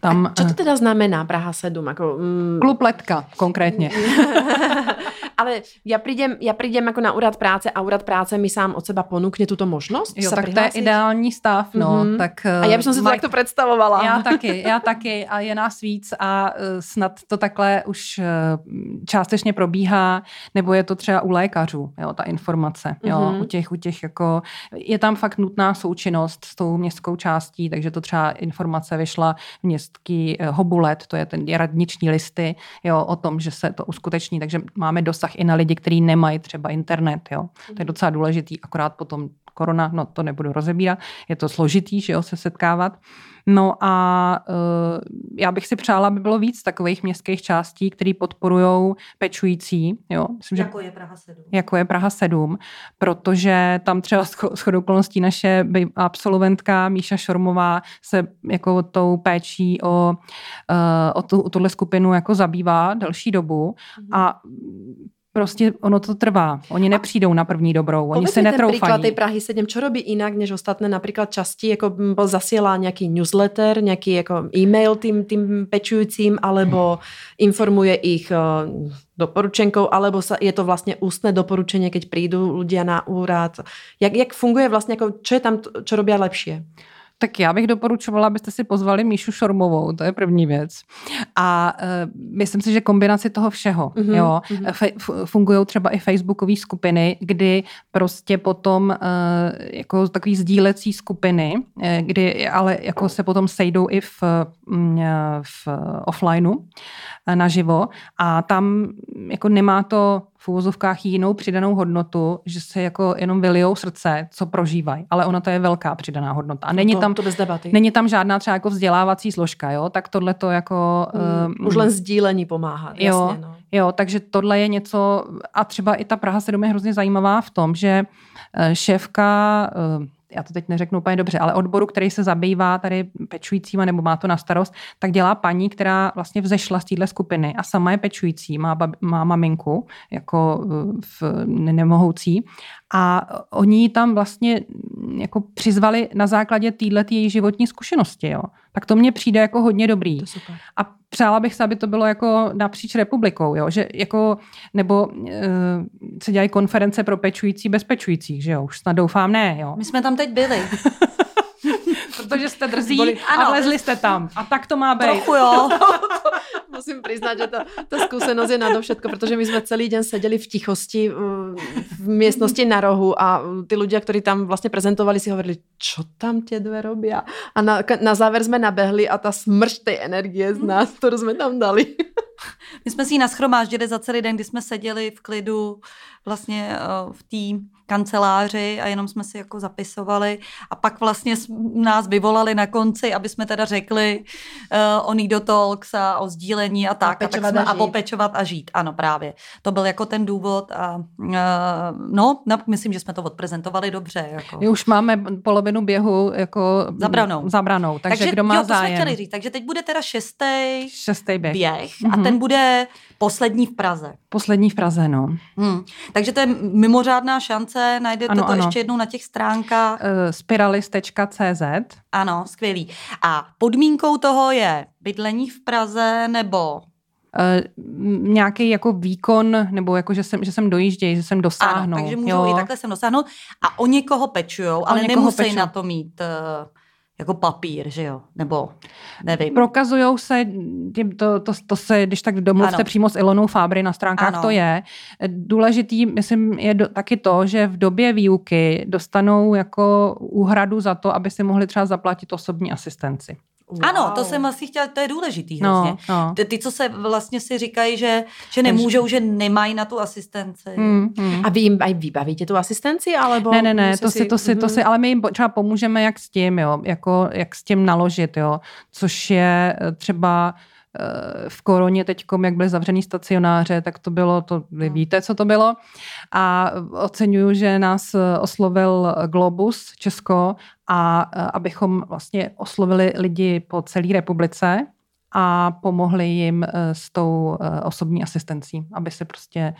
Tam, a co to eh, teda znamená Praha 7? Jako, mm... Klub Letka konkrétně. [laughs] [laughs] Ale ja prídem, ja prídem jako na úrad práce a úrad práce mi sám od seba ponúkne tuto možnost Jo, tak to je ideální stav, no. Mhm. Tak, A já bych si to maj- takto představovala. Já taky, já taky a je nás víc a eh, snad to takhle už eh, částečně probíhá, nebo je to třeba u lékařů, jo, ta informace, jo, Mhm. u těch, u těch jako, je tam fakt nutná součinnost s tou městskou částí, takže to třeba informace vyšla v městský eh, Hobulet, to je ten radniční listy, jo, o tom, že se to uskuteční, takže máme dosah i na lidi, kteří nemají třeba internet, jo. To je docela důležitý, akorát potom korona, no to nebudu rozebírat, je to složitý, že jo, se setkávat. No a uh, já bych si přála, aby bylo víc takových městských částí, které podporují pečující, jo, myslím, že Jako je Praha 7. jako je Praha 7, protože tam třeba shodou okolností naše absolventka Míša Šormová se jako tou péčí o, uh, o, tu, o tuhle skupinu jako zabývá delší dobu a prostě ono to trvá. Oni nepřijdou na první dobrou, oni se ten netroufají. tej Prahy 7, čo robí inak než ostatné napríklad časti, ako m, zasiela nejaký newsletter, nejaký ako e-mail tým, tým pečujúcim, alebo informuje ich eh, doporučenkou, alebo sa, je to vlastne ústne doporučenie, keď prídu ľudia na úrad. Jak, jak funguje vlastne, ako, čo je tam, čo robia lepšie? Tak já bych doporučovala, abyste si pozvali Míšu Šormovou, to je první věc. A uh, myslím si, že kombinaci toho všeho, Mhm, mm-hmm, jo, mhm. mm-hmm. fungují třeba i facebookové skupiny, kdy prostě potom uh, jako takový sdílecí skupiny, eh, kdy ale jako se potom sejdou i v, mm, v offlineu naživo a tam jako nemá to v úvozovkách jinou přidanou hodnotu, že se jako jenom vylijou srdce, co prožívají. Ale ona to je velká přidaná hodnota. A není to, tam to bez debaty. Není tam žádná třeba jako vzdělávací složka, jo? Tak tohle to jako... Mm, um, Už len sdílení pomáhá. Jo, no. Jo, takže tohle je něco, a třeba i ta Praha 7 je hrozně zajímavá v tom, že eh, šéfka, eh, já to teď neřeknu úplně dobře, ale odboru, který se zabývá tady pečujícíma nebo má to na starost, tak dělá paní, která vlastně vzešla z téhle skupiny a sama je pečující, má, bab, má maminku jako eh, v nemohoucí a oni ji tam vlastně mm, jako přizvali na základě téhle její životní zkušenosti, jo. Tak to mně přijde jako hodně dobrý. To je super. A přála bych se, aby to bylo jako napříč republikou, jo? že jako, nebo e, se dělají konference pro pečující bez pečujících, že jo, už snad doufám ne, jo. My jsme tam teď byli. [laughs] Protože jste drzí Boli- a ano. vlezli jste tam. A tak to má být. Trochu jo. [laughs] Musím priznať, že tá, tá skúsenosť je nadovšetko, pretože my sme celý deň sedeli v tichosti uh, v miestnosti na rohu a tí ľudia, ktorí tam vlastne prezentovali, si hovorili, čo tam tie dve robia? A na, na záver sme nabehli a tá smršť tej energie z nás, ktorú sme tam dali. My jsme si ji naschromáždili za celý den, kdy jsme seděli v klidu vlastně eh, v té kanceláři a jenom jsme si jako zapisovali a pak vlastně nás vyvolali na konci, aby jsme teda řekli uh, o Nido Talks a o sdílení a tak. A, tak pečovat jsme, a a žít. popečovat a žít. Ano, právě. To byl jako ten důvod a uh, no, no, myslím, že jsme to odprezentovali dobře. Jako. My už máme polovinu běhu jako Zabranou. zabranou takže, kdo má jo, to jsme zájem. chtěli říct. Takže teď bude teda šestý Šestý běh. běh a Mhm. ten bude poslední v Praze. Poslední v Praze, no. Hmm. Takže to je mimořádná šance, najdete Ano, to ano. ještě jednou na těch stránkách. E, spiralis.cz Ano, skvělý. A podmínkou toho je bydlení v Praze nebo... e, nějaký jako výkon, nebo jako, že jsem, že jsem dojížděj, že jsem dosáhnu. Ano, takže můžou jo. i takhle sem dosáhnout. A o někoho pečujou, ale někoho nemusí pečujou. na to mít uh, jako papír, že jo? Nebo nevím. Prokazujou se, tím to, to, to se, když tak domluvte Ano. přímo s Ilonou Fábry na stránkách, ano. to je. Důležitý, myslím, je do, taky to, že v době výuky dostanou jako úhradu za to, aby si mohli třeba zaplatit osobní asistenci. Ano, to jsem asi chtěla, to je důležitý No, hrozně. no. Ty, ty, co se vlastně si říkají, že, že nemůžou, že nemají na tu asistenci. Hmm, hmm. A vy jim aj vybavíte tu asistenci, alebo... Ne, ne, ne, to si, to si, to si, Mhm. ale my jim třeba pomůžeme, jak s tím, jo, jako, jak s tím naložit, jo, což je eh, třeba v koroně teďkom, jak byly zavřený stacionáře, tak to bylo, to vy víte, co to bylo. A oceňuju, že nás eh, oslovil Globus Česko a eh, abychom vlastně oslovili lidi po celé republice a pomohli jim eh, s tou eh, osobní asistencí, aby se prostě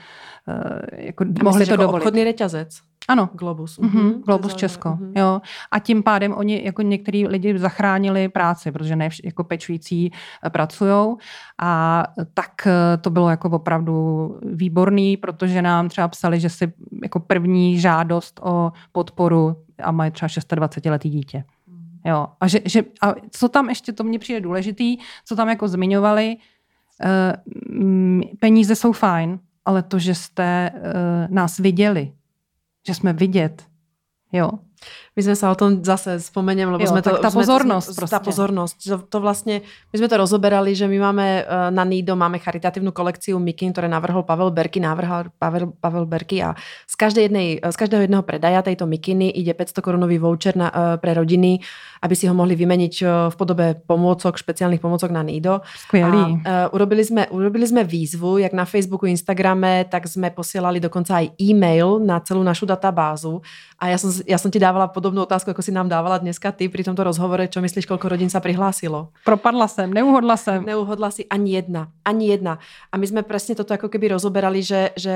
eh, jako mohli to jako dovolit. obchodný reťazec. Ano. Globus. Mm-hmm. Globus Česko, mm-hmm. jo. A tím pádem oni, jako některý lidi zachránili práci, protože ne jako pečující eh, pracují. A tak eh, to bylo jako opravdu výborný, protože nám třeba psali, že si jako první žádost o podporu a mají třeba 26 letý dítě. Jo. A, že, že, a co tam ještě, to mně přijde důležitý, co tam jako zmiňovali, peníze jsou fajn, ale to, že jste nás viděli, že jsme vidět, jo, my sme sa o tom zase spomeniem, lebo jo, sme to... Tak tá pozornosť sme, Tá pozornosť. To, to vlastne, my sme to rozoberali, že my máme e, na Nido máme charitatívnu kolekciu Mikin, ktoré navrhol Pavel Berky, navrhal Pavel, Pavel Berky a z, každej jednej, z každého jedného predaja tejto Mikiny ide 500 korunový voucher na, e, pre rodiny, aby si ho mohli vymeniť v podobe pomôcok, špeciálnych pomôcok na Nido. Skvělý. A, uh, urobili, sme, urobili sme výzvu, jak na Facebooku, Instagrame, tak sme posielali dokonca aj e-mail na celú našu databázu a ja som, ja som ti dávala podobnú otázku, ako si nám dávala dneska ty pri tomto rozhovore. Čo myslíš, koľko rodín sa prihlásilo? Propadla jsem, neuhodla jsem. Neuhodla si ani jedna, ani jedna. A my jsme přesně toto jako keby rozoberali, že, že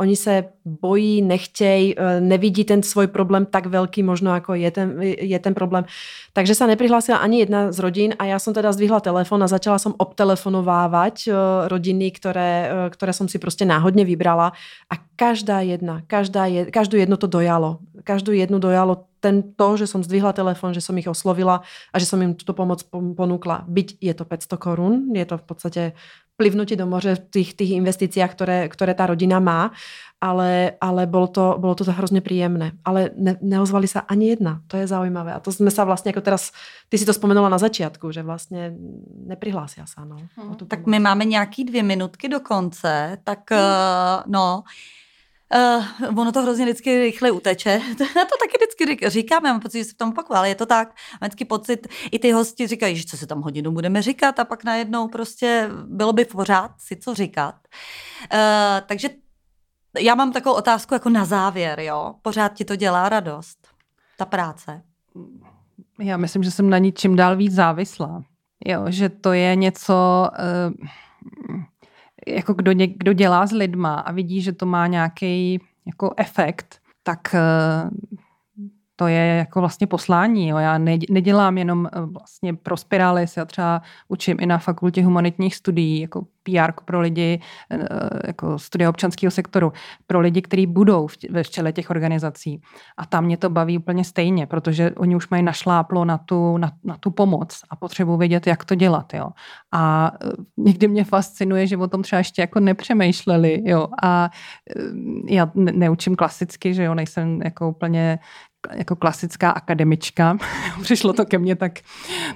oni se bojí, nechtějí, e, nevidí ten svůj problém tak velký, možno jako je ten, je ten problém. Takže se neprihlásila ani jedna z rodin a já jsem teda zdvihla telefon a začala som obtelefonovávat e, rodiny, které, e, které jsem si prostě náhodně vybrala a každá jedna, každá je, každou jedno to dojalo. Každou jednu dojalo ten to, že som zdvihla telefon, že som ich oslovila a že som im túto pomoc ponúkla. Byť je to 500 korun, je to v podstate plivnutie do moře v tých, tých investíciách, ktoré, ktoré tá rodina má, ale, ale bolo, to, bolo to hrozne príjemné. Ale ne, neozvali sa ani jedna. To je zaujímavé. A to sme sa vlastne ako teraz, ty si to spomenula na začiatku, že vlastně neprihlásia sa. No, hmm. Tak my máme nějaký dvě minutky do konce, tak hmm. uh, no, Uh, ono to hrozně vždycky rychle uteče. [laughs] To taky vždycky říkám, já mám pocit, že se v tom opakuju, ale je to tak. Mám vždycky pocit, i ty hosti říkají, že co se tam hodinu budeme říkat a pak najednou prostě bylo by pořád si co říkat. Uh, takže já mám takovou otázku jako na závěr, jo. Pořád ti to dělá radost, ta práce? Já myslím, že jsem na ní čím dál víc závislá. Jo, že to je něco... Uh jako kdo, ně, kdo dělá s lidma a vidí, že to má nějaký jako efekt, tak eh, to je jako vlastně poslání. Jo. Já nedělám jenom eh, vlastně pro Spiralis, já třeba učím i na fakultě humanitních studií, jako PR pro lidi, eh, jako studia občanského sektoru, pro lidi, kteří budou ve čele těch organizací. A tam mě to baví úplně stejně, protože oni už mají našláplo na tu, na, na tu pomoc a potřebují vědět, jak to dělat. Jo. A eh, někdy mě fascinuje, že o tom třeba ještě jako nepřemýšleli. Jo. A já neučím klasicky, že jo, nejsem jako úplně jako klasická akademička. [laughs] Přišlo to ke mně tak,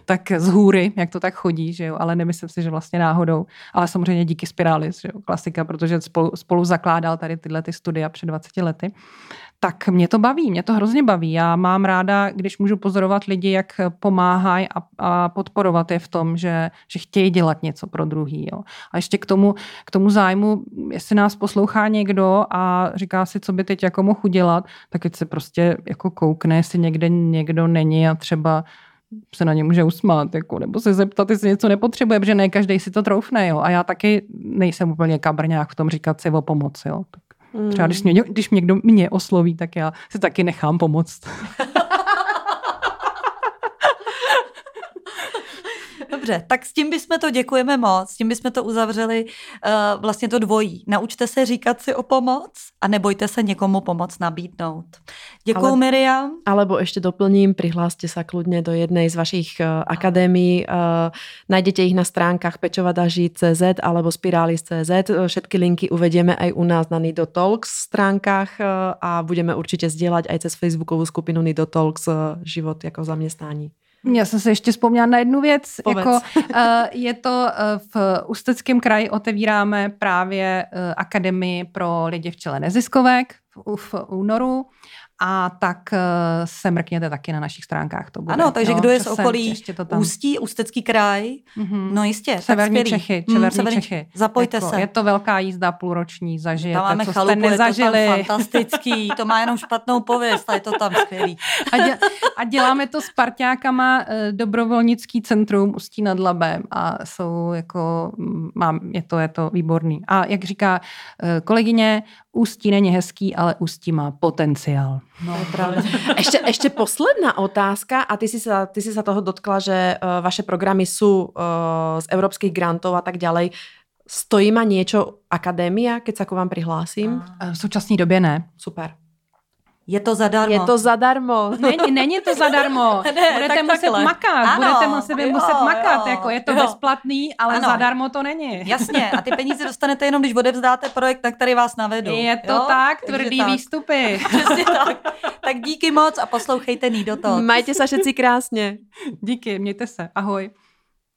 tak z hůry, jak to tak chodí, že jo, ale nemyslím si, že vlastně náhodou. Ale samozřejmě díky Spiralis, že jo, klasika, protože spolu, spolu zakládal tady tyhle ty studia před 20 lety tak mě to baví, mě to hrozně baví. Já mám ráda, když můžu pozorovat lidi, jak pomáhají a, a podporovat je v tom, že, že chtějí dělat něco pro druhý. Jo. A ještě k tomu, k tomu zájmu, jestli nás poslouchá někdo a říká si, co by teď jako mohl udělat, tak teď se prostě jako koukne, jestli někde někdo není a třeba se na ně může usmát, jako, nebo se zeptat, jestli něco nepotřebuje, protože ne každý si to troufne. Jo. A já taky nejsem úplně kabrňák v tom říkat si o pomoc. Jo. Tak Třeba když mě, když mě někdo mě osloví, tak já si taky nechám pomoct. [laughs] Dobře, tak s tím bychom to děkujeme moc, s tím bychom to uzavřeli uh, vlastně to dvojí. Naučte se říkat si o pomoc a nebojte se někomu pomoc nabídnout. Děkuji, Ale, Miriam. Alebo ještě doplním, prihláste se kludně do jednej z vašich uh, akadémií. Uh, najdete ich na stránkách pečovadaží.cz alebo spiralis.cz. Všetky linky uvedieme aj u nás na Nido Talks stránkách uh, a budeme určitě sdílet aj cez Facebookovou skupinu Nido Talks uh, život jako zaměstnání. Já jsem se ještě vzpomněla na jednu věc. Jako, uh, [laughs] je to uh, v Ústeckém kraji otevíráme právě uh, akademii pro lidi v čele neziskovek v, v únoru a tak uh, se mrkněte taky na našich stránkách. To bude. Ano, takže jo, kdo je z okolí ještě to tam. Ústí, Ústecký kraj, Mhm. no jistě, Severní skvělý. Čechy, Severní severní Čechy. Zapojte Jako, se. Je to velká jízda půlroční, zažijete, tam máme co chalupu, jste nezažili. je to tam fantastický, [laughs] to má jenom špatnou pověst a je to tam skvělý. A, dě, a děláme to s parťákama eh, dobrovolnický centrum Ústí nad Labem a jsou jako, mm, mám, je to, je to výborný. A jak říká eh, kolegyně, Ústí není hezký, ale Ústí má potenciál. No, Pravda. [laughs] Ešte, ešte posledná otázka a ty si sa, ty si sa toho dotkla, že uh, vaše programy sú uh, z európskych grantov a tak ďalej. Stojí ma niečo akadémia, keď sa ku vám prihlásim? Eh, V současné době ne. Super. Je to zadarmo. Je to zadarmo. Není, není to zadarmo. [laughs] Ne, budete tak muset takhle. makat. Ano, budete muset, jo, muset makat. jo, jako je to jo. bezplatný, ale Ano. zadarmo to není. Jasně, a ty [laughs] peníze dostanete jenom, když odevzdáte projekt, na který vás navedu. Je to jo? tak, Takže tvrdý tak. výstupy. [laughs] Přesně tak. Tak díky moc a poslouchejte Nido Talks. Majte sa všetci krásne. Díky, mějte se. Ahoj.